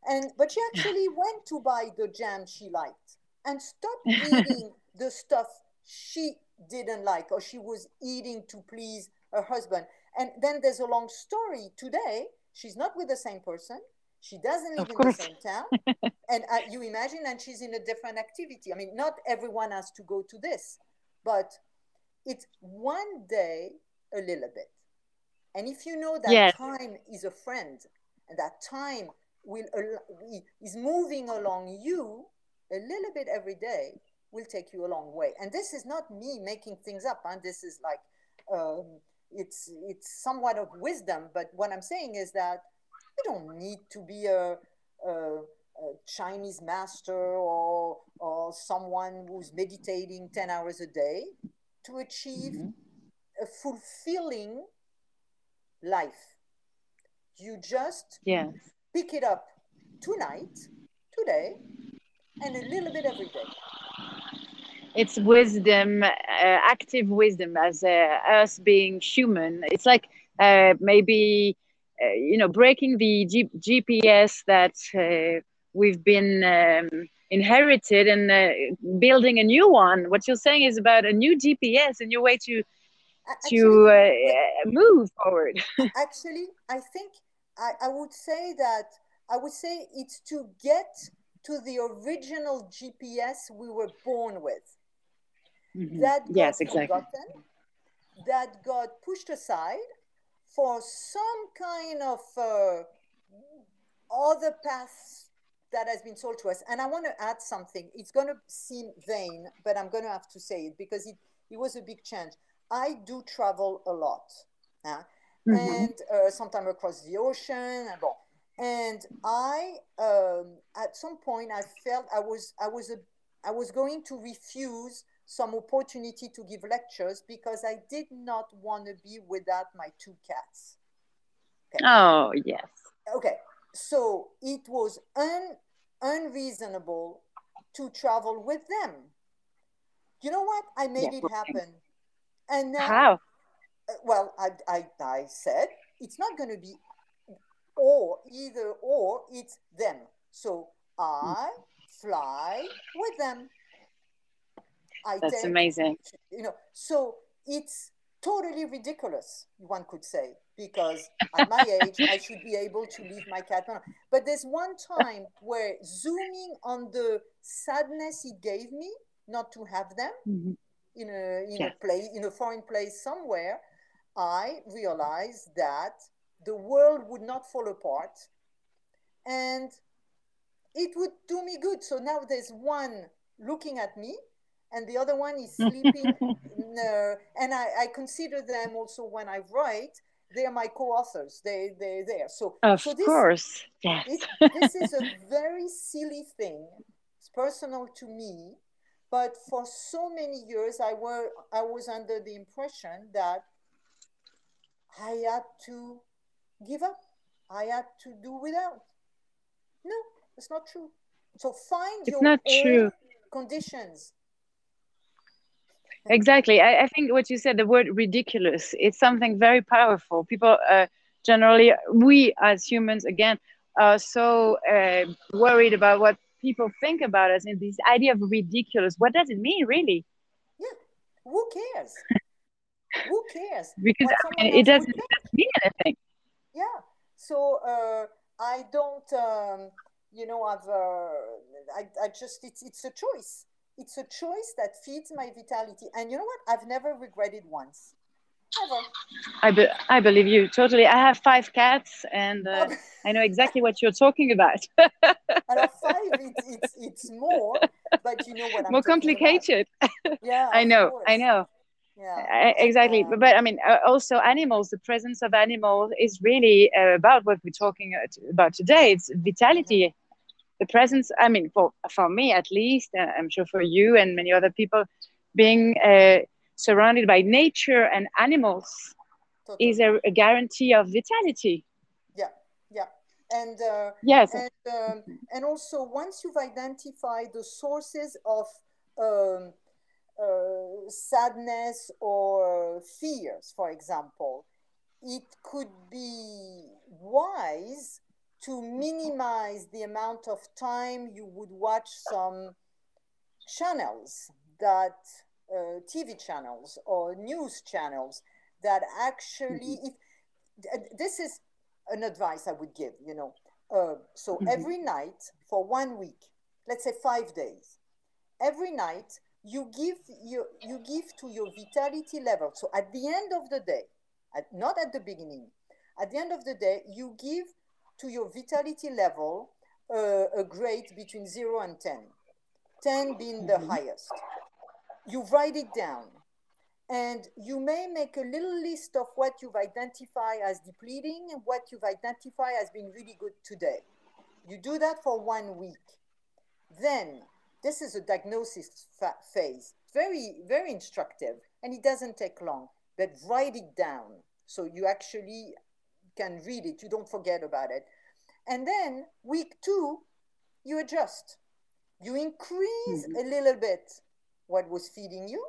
And but she actually [LAUGHS] went to buy the jam she liked and stopped [LAUGHS] eating the stuff she didn't like or she was eating to please her husband. And then there's a long story. Today, she's not with the same person. She doesn't live in the same town. [LAUGHS] and uh, you imagine, and she's in a different activity. I mean, not everyone has to go to this, but it's one day a little bit. And if you know that yes. time is a friend and that time will is moving along you a little bit every day will take you a long way. And this is not me making things up. And this is like um, it's it's somewhat of wisdom. But what I'm saying is that you don't need to be a, a, a Chinese master or or someone who's meditating ten hours a day to achieve mm-hmm. a fulfilling life. You just yes. pick it up tonight, today, and a little bit every day it's wisdom, uh, active wisdom as uh, us being human. It's like uh, maybe uh, you know breaking the G GPS that uh, we've been um, inherited and uh, building a new one. What you're saying is about a new GPS, a new way to actually, to move forward. [LAUGHS] actually, I think I, I would say that I would say it's to get to the original GPS we were born with mm-hmm. that got yes, exactly. that got pushed aside for some kind of uh, other path that has been sold to us. And I want to add something. It's going to seem vain, but I'm going to have to say it because it, it was a big change. I do travel a lot. Mm-hmm. And uh, sometimes across the ocean. And, bon. and I, um, at some point, I felt I was, I was, a, I was going to refuse some opportunity to give lectures because I did not want to be without my two cats. Okay. Oh, yes. Okay. So it was un, unreasonable to travel with them. You know what? I made yeah. it happen. And now, How? Uh, well, I, I, I said it's not going to be or either or, it's them. So I fly with them. I That's amazing. You know, so it's totally ridiculous, one could say, because at my [LAUGHS] age, I should be able to leave my cat. But there's one time where zooming on the sadness it gave me not to have them mm-hmm. in a in yes. a place in a foreign place somewhere, I realized that the world would not fall apart, and it would do me good. So now there's one looking at me and the other one is sleeping. [LAUGHS] no, and I, I consider them also when I write. They are my co-authors. They they're there. So of so this, course, yes. It, this is a very silly thing. It's personal to me, but for so many years, I were I was under the impression that I had to give up. I had to do without. No, it's not true. So find it's your not true. conditions exactly. I, I, think what you said the word ridiculous it's something very powerful. People uh, generally we as humans again are so uh, worried about what people think about us and this idea of ridiculous. What does it mean really? Yeah. Who cares? Who cares? [LAUGHS] Because I mean, it doesn't, doesn't mean anything. Yeah. So uh, I don't, um, you know, I've, uh, I, I just, it's, it's a choice. It's a choice that feeds my vitality. And you know what? I've never regretted once. Ever. I, be- I believe you totally. I have five cats and uh, [LAUGHS] I know exactly what you're talking about. [LAUGHS] and five, it's, it's, it's more, but you know what I'm More complicated. [LAUGHS] Yeah. I know, I know. Yeah. exactly. but, but I mean, uh, also animals, the presence of animals is really uh, about what we're talking about today. It's vitality. Mm-hmm the presence i mean for for me at least uh, i'm sure for you and many other people being uh, surrounded by nature and animals totally. is a, a, guarantee of vitality. Yeah yeah. And uh, yes. and, um, and also once you've identified the sources of um, uh, sadness or fears for example it could be wise to minimize the amount of time you would watch some channels that uh, TV channels or news channels that actually, mm-hmm. if this is an advice I would give, you know. Uh, so mm-hmm. every night for one week, let's say five days, every night you give you you give to your vitality level. So at the end of the day, at, not at the beginning, at the end of the day, you give to your vitality level uh, a grade between 0 and 10, 10 being the mm-hmm. highest. You write it down and you may make a little list of what you've identified as depleting and what you've identified as being really good today. You do that for one week. Then, this is a diagnosis phase. Very, very instructive, and it doesn't take long, but write it down. So you actually can read it, you don't forget about it. And then week two, you adjust. You increase mm-hmm. a little bit what was feeding you,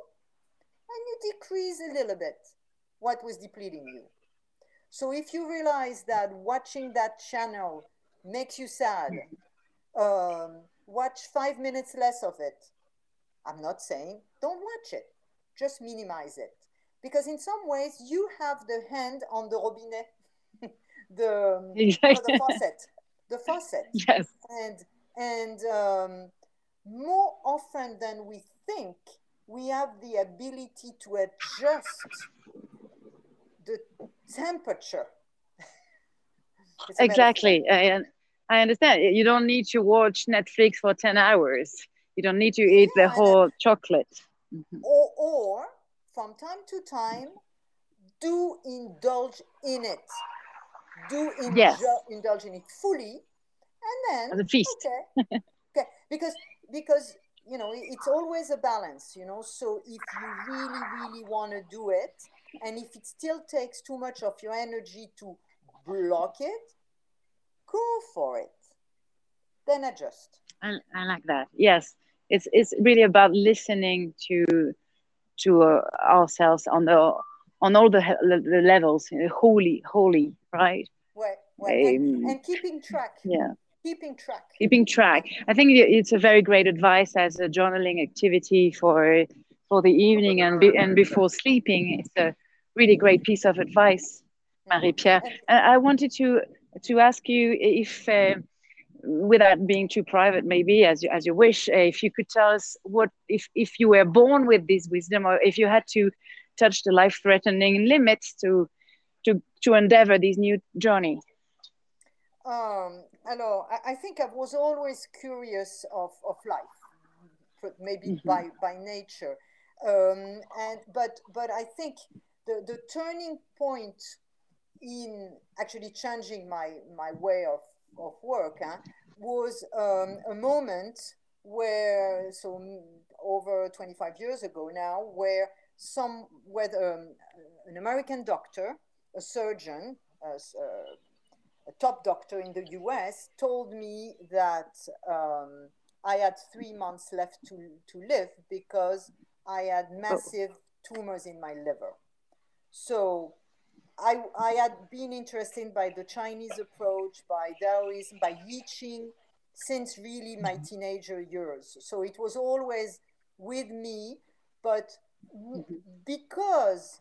and you decrease a little bit what was depleting you. So if you realize that watching that channel makes you sad, mm-hmm. um, watch five minutes less of it. I'm not saying don't watch it, just minimize it. Because in some ways, you have the hand on the robinet the, exactly. the faucet, the faucet. [LAUGHS] Yes. And and um, more often than we think, we have the ability to adjust the temperature. [LAUGHS] exactly. I, I understand. You don't need to watch Netflix for 10 hours. You don't need to eat yeah, the whole then, chocolate. Mm-hmm. Or, or from time to time, do indulge in it do indulge, yes. indulge in it fully, and then a feast. Okay, [LAUGHS] okay, because because you know it's always a balance. You know, so if you really really want to do it, and if it still takes too much of your energy to block it, go for it. Then adjust. I, I like that. Yes, it's it's really about listening to to uh, ourselves on the on all the, the levels, holy, holy, right? Right, right. Um, and, and keeping track. Yeah keeping track keeping track i think it's a very great advice as a journaling activity for for the evening and be, and before sleeping it's a really great piece of advice marie pierre and i wanted to to ask you if uh, without being too private maybe as you as you wish uh, if you could tell us what if if you were born with this wisdom or if you had to touch the life threatening limits to to to endeavor this new journey? Um alors I, I think i was always curious of of life maybe mm-hmm. by by nature. Um and but but i think the the turning point in actually changing my my way of of work huh, was um, a moment where so over 25 years ago now where some whether um, an American doctor, a surgeon, a, a, top doctor in the U.S. told me that um, I had three months left to to live because I had massive tumors in my liver. So I, I had been interested by the Chinese approach, by Taoism, by I Ching, since really my mm-hmm. teenager years. So it was always with me, but because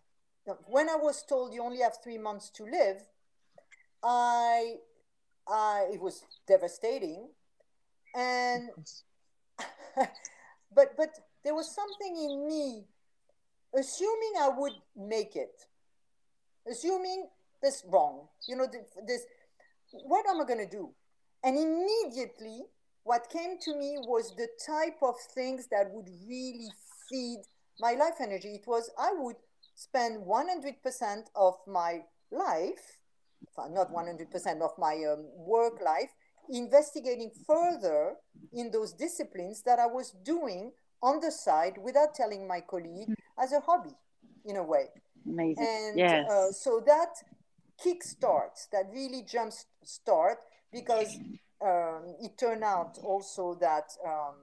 when I was told you only have three months to live, I, I, it was devastating, and [LAUGHS] but but there was something in me, assuming I would make it, assuming this wrong, you know, this, what am I going to do? And immediately, what came to me was the type of things that would really feed my life energy. It was I would spend 100% of my life, not 100% of my um, work life, investigating further in those disciplines that I was doing on the side without telling my colleague hmm. as a hobby, in a way. Amazing. And yes. uh, so that kick starts, that really jump start, because um, it turned out also that um,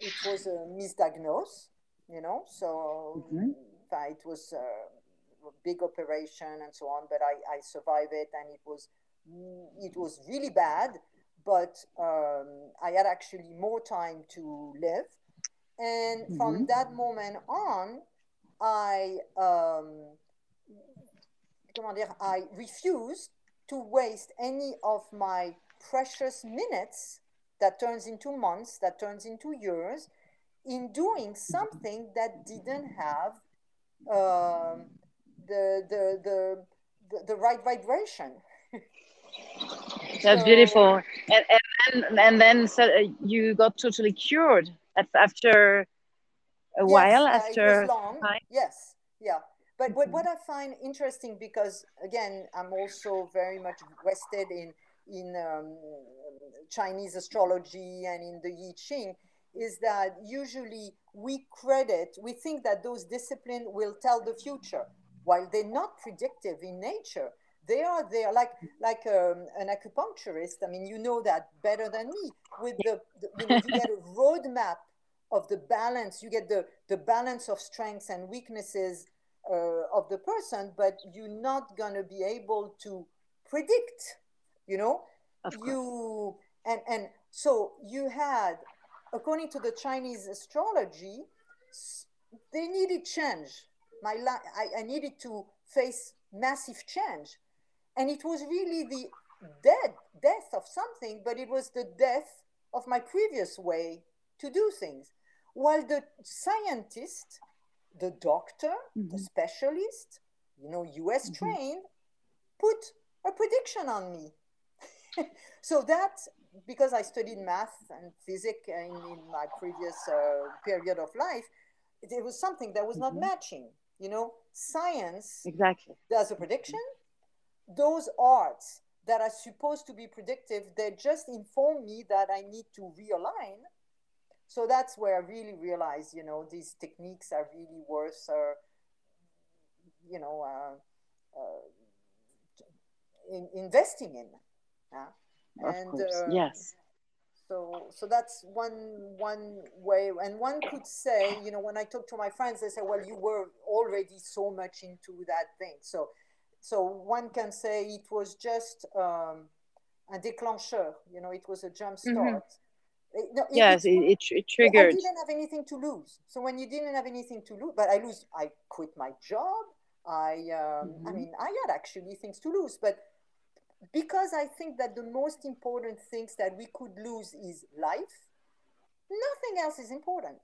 it was a misdiagnosis, you know, so mm-hmm. it was a big operation and so on, but I, I survived it and it was it was really bad, but um, I had actually more time to live. And mm-hmm. from that moment on, I um, I refused to waste any of my precious minutes that turns into months, that turns into years, in doing something that didn't have um, the, the, the, the, the right vibration. [LAUGHS] That's so, beautiful. And, and, and then so uh, you got totally cured after a yes, while, after long. Time. Yes, yeah. But what, what I find interesting, because again, I'm also very much vested in in um, Chinese astrology and in the I Ching, is that usually we credit, we think that those disciplines will tell the future, while they're not predictive in nature. They are there, like like um, an acupuncturist. I mean, you know that better than me. With the, the you know, you get a roadmap of the balance. You get the the balance of strengths and weaknesses uh, of the person, but you're not going to be able to predict, you know? You, and, and so you had, according to the Chinese astrology, they needed change. My li- I, I needed to face massive change. And it was really the dead death of something, but it was the death of my previous way to do things. While the scientist the doctor, mm-hmm. the specialist, you know, US mm-hmm. trained, put a prediction on me. [LAUGHS] so that, because I studied math and physics in, in my previous uh, period of life, it, was something that was mm-hmm. not matching. You know, science exactly does a prediction. Those arts that are supposed to be predictive, they just inform me that I need to realign so that's where I really realized, you know, these techniques are really worth, uh, you know, uh, uh, in, investing in. And course. Uh, yes. So, so that's one one way, and one could say, you know, when I talk to my friends, they say, "Well, you were already so much into that thing." So, so one can say it was just um, a déclencheur. You know, it was a jump mm-hmm. start. Mm-hmm no, yes, it, it, it, triggered. I didn't have anything to lose. So when you didn't have anything to lose, but I lose, I quit my job. I, um, mm-hmm. I mean, I had actually things to lose, but because I think that the most important things that we could lose is life. Nothing else is important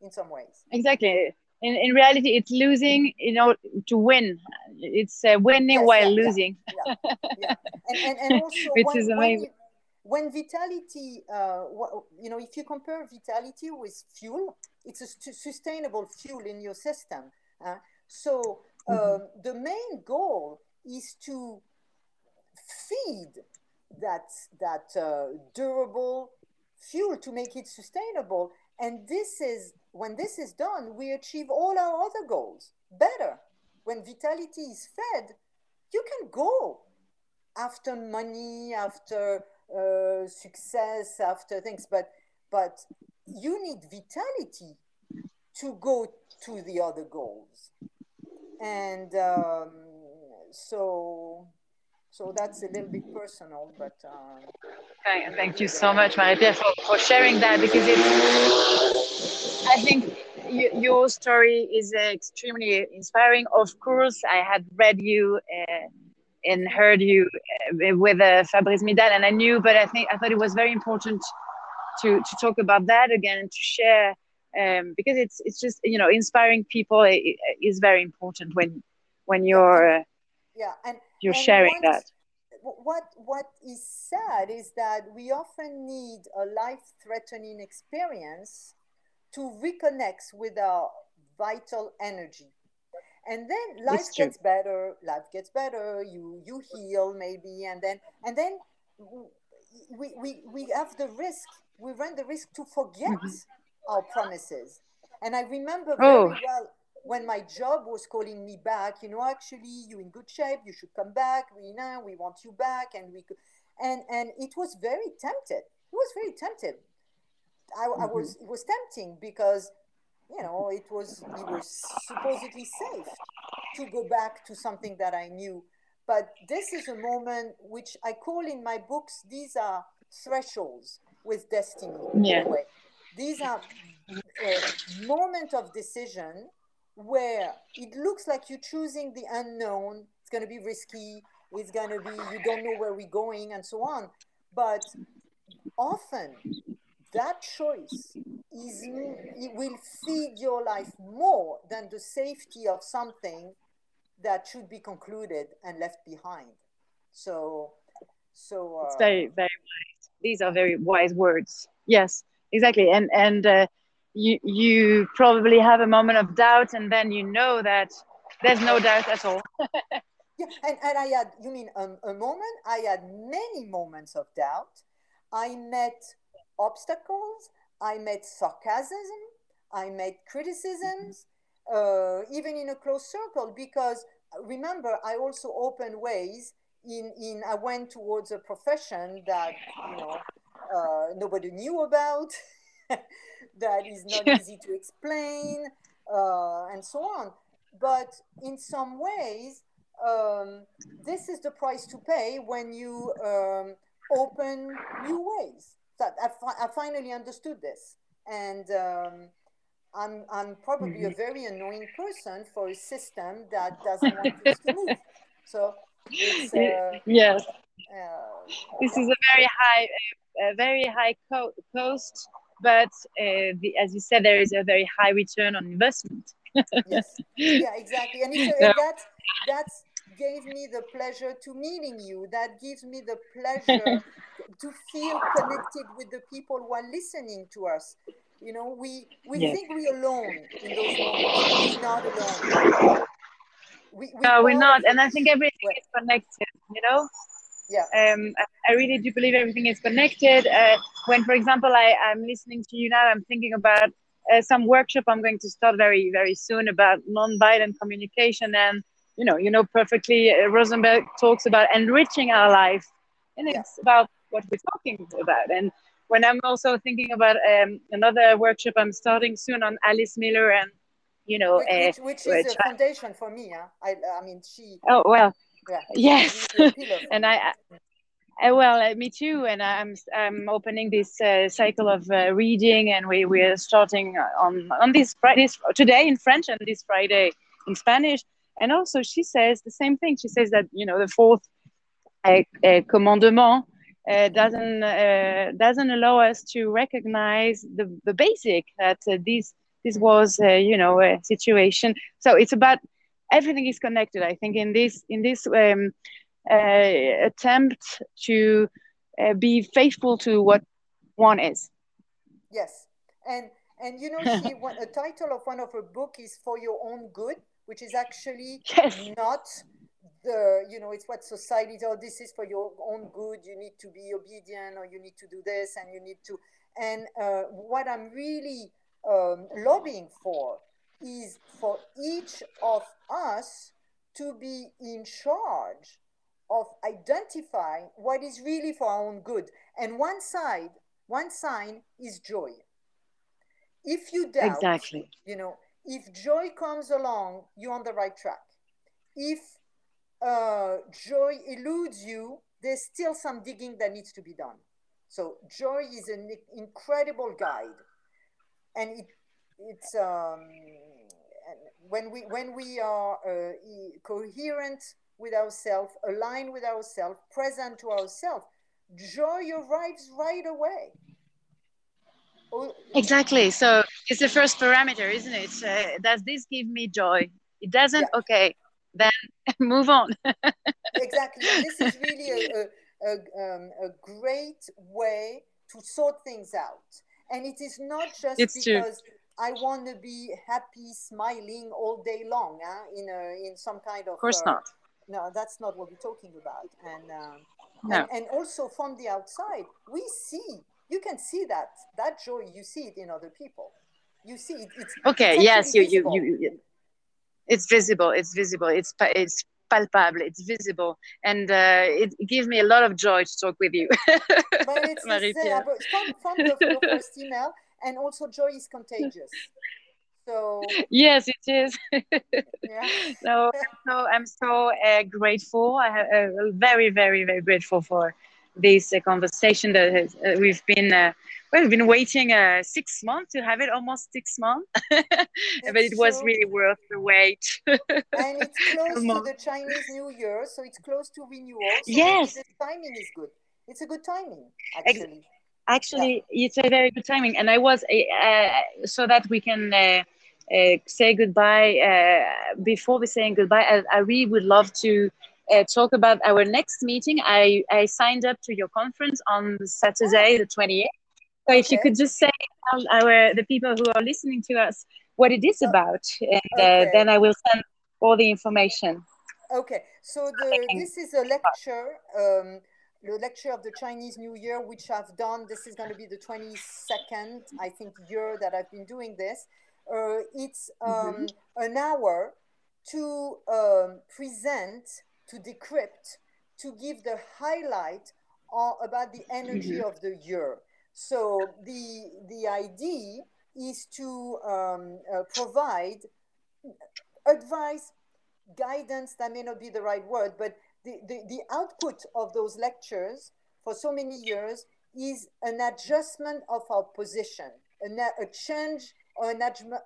in some ways. Exactly. In, in reality, it's losing, you know, to win. It's uh, winning yes, while yeah, losing. Yeah, yeah, yeah. And, and, and [LAUGHS] also, which when, is amazing when vitality, uh, you know, if you compare vitality with fuel, it's a sustainable fuel in your system. Uh, so um, mm-hmm. the main goal is to feed that that uh, durable fuel to make it sustainable. And this is when this is done, we achieve all our other goals better. When vitality is fed, you can go after money, after uh, success after things but but you need vitality to go to the other goals and um, so so that's a little bit personal but uh, thank, thank you so much marie for, for sharing that because it's i think your story is extremely inspiring. Of course i had read you uh, and heard you uh, with uh, Fabrice Midal, and I knew, but I think I thought it was very important to to talk about that again and to share um, because it's it's just you know inspiring people is very important when when you're uh, yeah and you're and sharing that what what is sad is that we often need a life threatening experience to reconnect with our vital energy and then life gets better life gets better you you heal maybe and then and then we we, we have the risk we run the risk to forget mm-hmm. our promises and i remember very oh. well when my job was calling me back you know actually you're in good shape you should come back we know we want you back and we could and and it was very tempted it was very tempted I, mm-hmm. I was it was tempting because you know, it was it was supposedly safe to go back to something that I knew. But this is a moment which I call in my books. These are thresholds with destiny. Yeah. These are a moment of decision where it looks like you're choosing the unknown. It's going to be risky. It's going to be you don't know where we're going and so on. But often that choice is it will feed your life more than the safety of something that should be concluded and left behind so so uh, it's very very wise these are very wise words yes exactly and and uh, you you probably have a moment of doubt and then you know that there's no doubt at all. [LAUGHS] Yeah and, and i had you mean um, a moment? I had many moments of doubt. I met obstacles, I met sarcasm, I met criticisms, uh, even in a close circle, because remember, I also opened ways in, in I went towards a profession that, you know, uh, nobody knew about, [LAUGHS] that is not easy to explain, uh, and so on. But in some ways, um, this is the price to pay when you um, open new ways that I, fi- I finally understood this. And um, I'm, I'm probably a mm-hmm. very annoying person for a system that doesn't want us to move. So it's, [LAUGHS] uh, yes, uh, this is a very high, a very high co- cost, but uh, the, as you said, there is a very high return on investment. yes, [LAUGHS] yeah, exactly, and it's, that's that's gave me the pleasure to meeting you. That gives me the pleasure [LAUGHS] to feel connected with the people who are listening to us. You know, we we yes. think we're alone in those moments. We're not alone. We, we no, we're not, and I think everything is connected. You know. Yeah. Um, I really do believe everything is connected. Uh, when, for example, I, I'm listening to you now, I'm thinking about uh, some workshop I'm going to start very, very soon about non-violent communication. And, you know, you know perfectly, uh, Rosenberg talks about enriching our life. And yeah. it's about what we're talking about. And when I'm also thinking about um, another workshop I'm starting soon on Alice Miller and you know, which, uh, which, which is a foundation for me. Huh? I, I mean, she. Oh well, yeah. [LAUGHS] yes, and I, I, well, uh, me too. And I'm I'm opening this uh, cycle of uh, reading, and we we are starting on on this Friday today in French and this Friday in Spanish. And also, she says the same thing. She says that you know the fourth uh, uh, commandement uh, doesn't uh, doesn't allow us to recognize the, the basic that uh, this this was uh, you know a situation so it's about everything is connected i think in this in this um, uh, attempt to uh, be faithful to what one is. Yes. And and you know she [LAUGHS] a title of one of her book is for your own good which is actually yes. not the you know it's what society oh this is for your own good. You need to be obedient or you need to do this and you need to and uh, what i'm really um, lobbying for is for each of us to be in charge of identifying what is really for our own good. And one side one sign is joy. If you doubt exactly. you know if joy comes along you're on the right track. If uh, joy eludes you, there's still some digging that needs to be done. So joy is an incredible guide, and it it's um, when we when we are uh, coherent with ourselves, aligned with ourselves, present to ourselves, joy arrives right away. Exactly. So it's the first parameter, isn't it? Uh, does this give me joy? It doesn't. Yeah. Okay, then [LAUGHS] move on. exactly. This is really a, [LAUGHS] a, a, um, a, great way to sort things out. And it is not just it's because true. I want to be happy, smiling all day long huh? in, a, in some kind of. Of course uh, not. No, that's not what we're talking about. And, um, no. and, and also from the outside, we see, you can see that, that joy, you see it in other people. You see it. It's, okay, it's yes, you, you, you, you it's visible it's visible it's it's palpable it's visible and uh, it gives me a lot of joy to talk with you but [LAUGHS] it's Marie-Pierre. from, from the, the first email and also joy is contagious [LAUGHS] so yes it is [LAUGHS] yeah. so, so i'm so uh, grateful i have uh, very very very grateful for this uh, conversation that has, uh, we've been uh, we've been waiting uh, six months to have it, almost six months, [LAUGHS] but it was really worth the wait. [LAUGHS] and it's close to the Chinese New Year, so it's close to renewal. So yes, the timing is good. It's a good timing, actually. Actually, yeah. it's a very good timing, and I was uh, so that we can. Uh, uh, say goodbye uh, before we saying goodbye I, I really would love to uh, talk about our next meeting. I, I signed up to your conference on Saturday, the 28th. So okay. if you could just say our the people who are listening to us what it is oh, about, and uh, okay. uh, then I will send all the information. Okay, so the, this is a lecture, um, the lecture of the Chinese New Year, which I've done. This is going to be the 22nd, I think, year that I've been doing this. Uh, it's um, mm -hmm. an hour to um, present to decrypt, to give the highlight on, about the energy mm-hmm. of the year. So the, the idea is to um, uh, provide advice, guidance, that may not be the right word, but the, the, the output of those lectures for so many years is an adjustment of our position, a, a change or an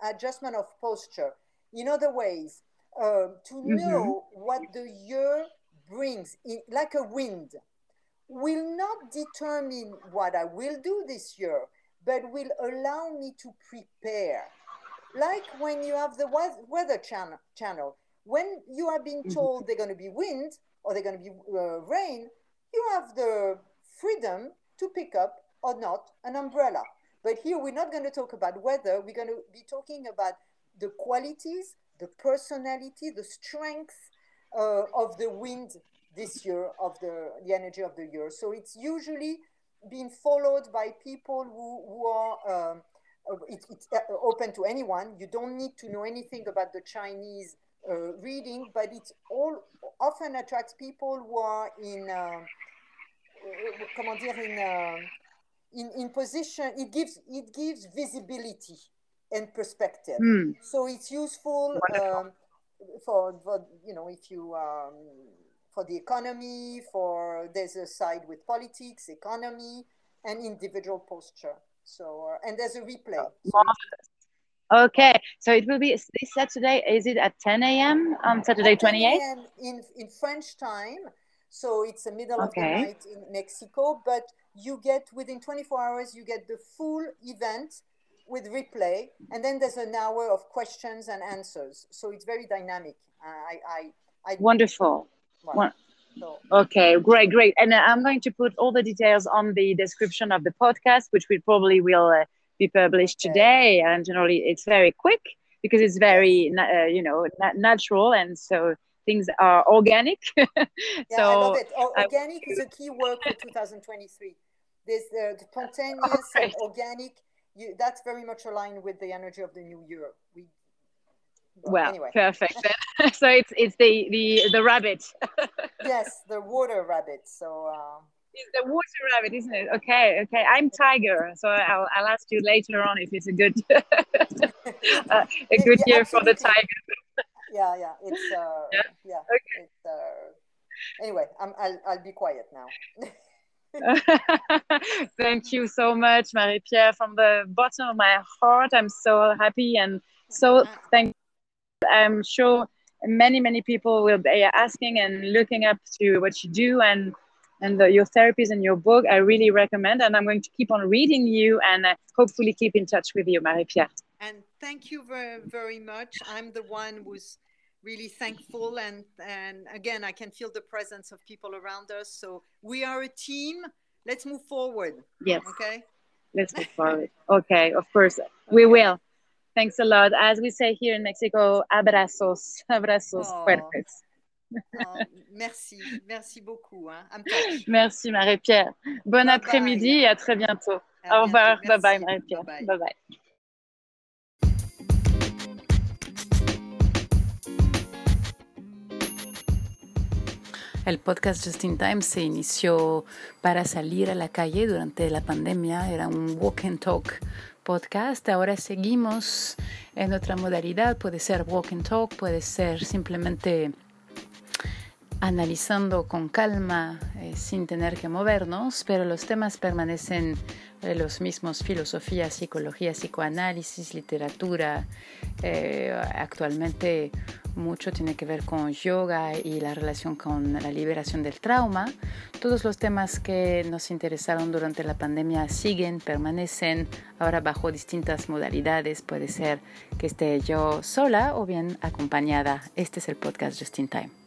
adjustment of posture. In other ways, uh, to mm-hmm. know what the year brings, in, like a wind, will not determine what I will do this year, but will allow me to prepare. Like when you have the weather channel, channel when you are being mm-hmm. told they're going to be wind or they're going to be uh, rain, you have the freedom to pick up or not an umbrella. But here we're not going to talk about weather. We're going to be talking about the qualities the personality, the strength uh, of the wind this year of the, the energy of the year. So it's usually being followed by people who, who are, um, uh, it, it's uh, open to anyone. You don't need to know anything about the Chinese uh, reading, but it all often attracts people who are in, um, uh, comment dire, in, uh, in, in position, it gives, it gives visibility and perspective. Mm. So it's useful um, for, for, you know, if you, um, for the economy, for, there's a side with politics, economy, and individual posture. So, uh, and there's a replay. So okay, so it will be this Saturday. Is it at 10 a.m. on Saturday 28th? In, in French time. So it's the middle okay. of the night in Mexico, but you get within 24 hours, you get the full event with replay, and then there's an hour of questions and answers. So it's very dynamic. Uh, I, I, I wonderful. Well, so. Okay, great, great. And uh, I'm going to put all the details on the description of the podcast, which we probably will uh, be published okay. today. And generally, it's very quick because it's very, uh, you know, natural, and so things are organic. [LAUGHS] yeah, so I love it. Organic I- is a key word for 2023. There's the, the spontaneous and organic you, that's very much aligned with the energy of the new year. We well, anyway. perfect. [LAUGHS] so it's it's the the the rabbit. [LAUGHS] yes, the water rabbit. So. Uh, it's the water rabbit, isn't it? Okay, okay. I'm tiger, so I'll, I'll ask you later on if it's a good uh, a good year for the tiger. Yeah, yeah. It's uh, yeah. yeah okay. It's, uh, anyway, I'm, I'll I'll be quiet now. [LAUGHS] Thank you so much, Marie Pierre. From the bottom of my heart, I'm so happy and so thank. I'm sure many many people will be asking and looking up to what you do and and the, your therapies and your book i really recommend and i'm going to keep on reading you and uh, hopefully keep in touch with you marie-pierre and thank you very very much i'm the one who's really thankful and and again i can feel the presence of people around us so we are a team let's move forward yes okay let's move forward okay of course okay. we will Thanks a lot. As we say here in Mexico, abrazos, abrazos oh. fuertes. Oh, merci, merci beaucoup. Hein. Merci Marie-Pierre. Bon après-midi et à très bientôt. À Au revoir. Bye bye Marie-Pierre. Bye bye. bye, bye. El podcast Just in Time se inició para salir a la calle durante la pandemia. Era un walk and talk podcast. Ahora seguimos en otra modalidad. Puede ser walk and talk, puede ser simplemente analizando con calma, eh, sin tener que movernos, pero los temas permanecen eh, los mismos, filosofía, psicología, psicoanálisis, literatura. Eh, actualmente mucho tiene que ver con yoga y la relación con la liberación del trauma. Todos los temas que nos interesaron durante la pandemia siguen, permanecen, ahora bajo distintas modalidades. Puede ser que esté yo sola o bien acompañada. Este es el podcast Just in Time.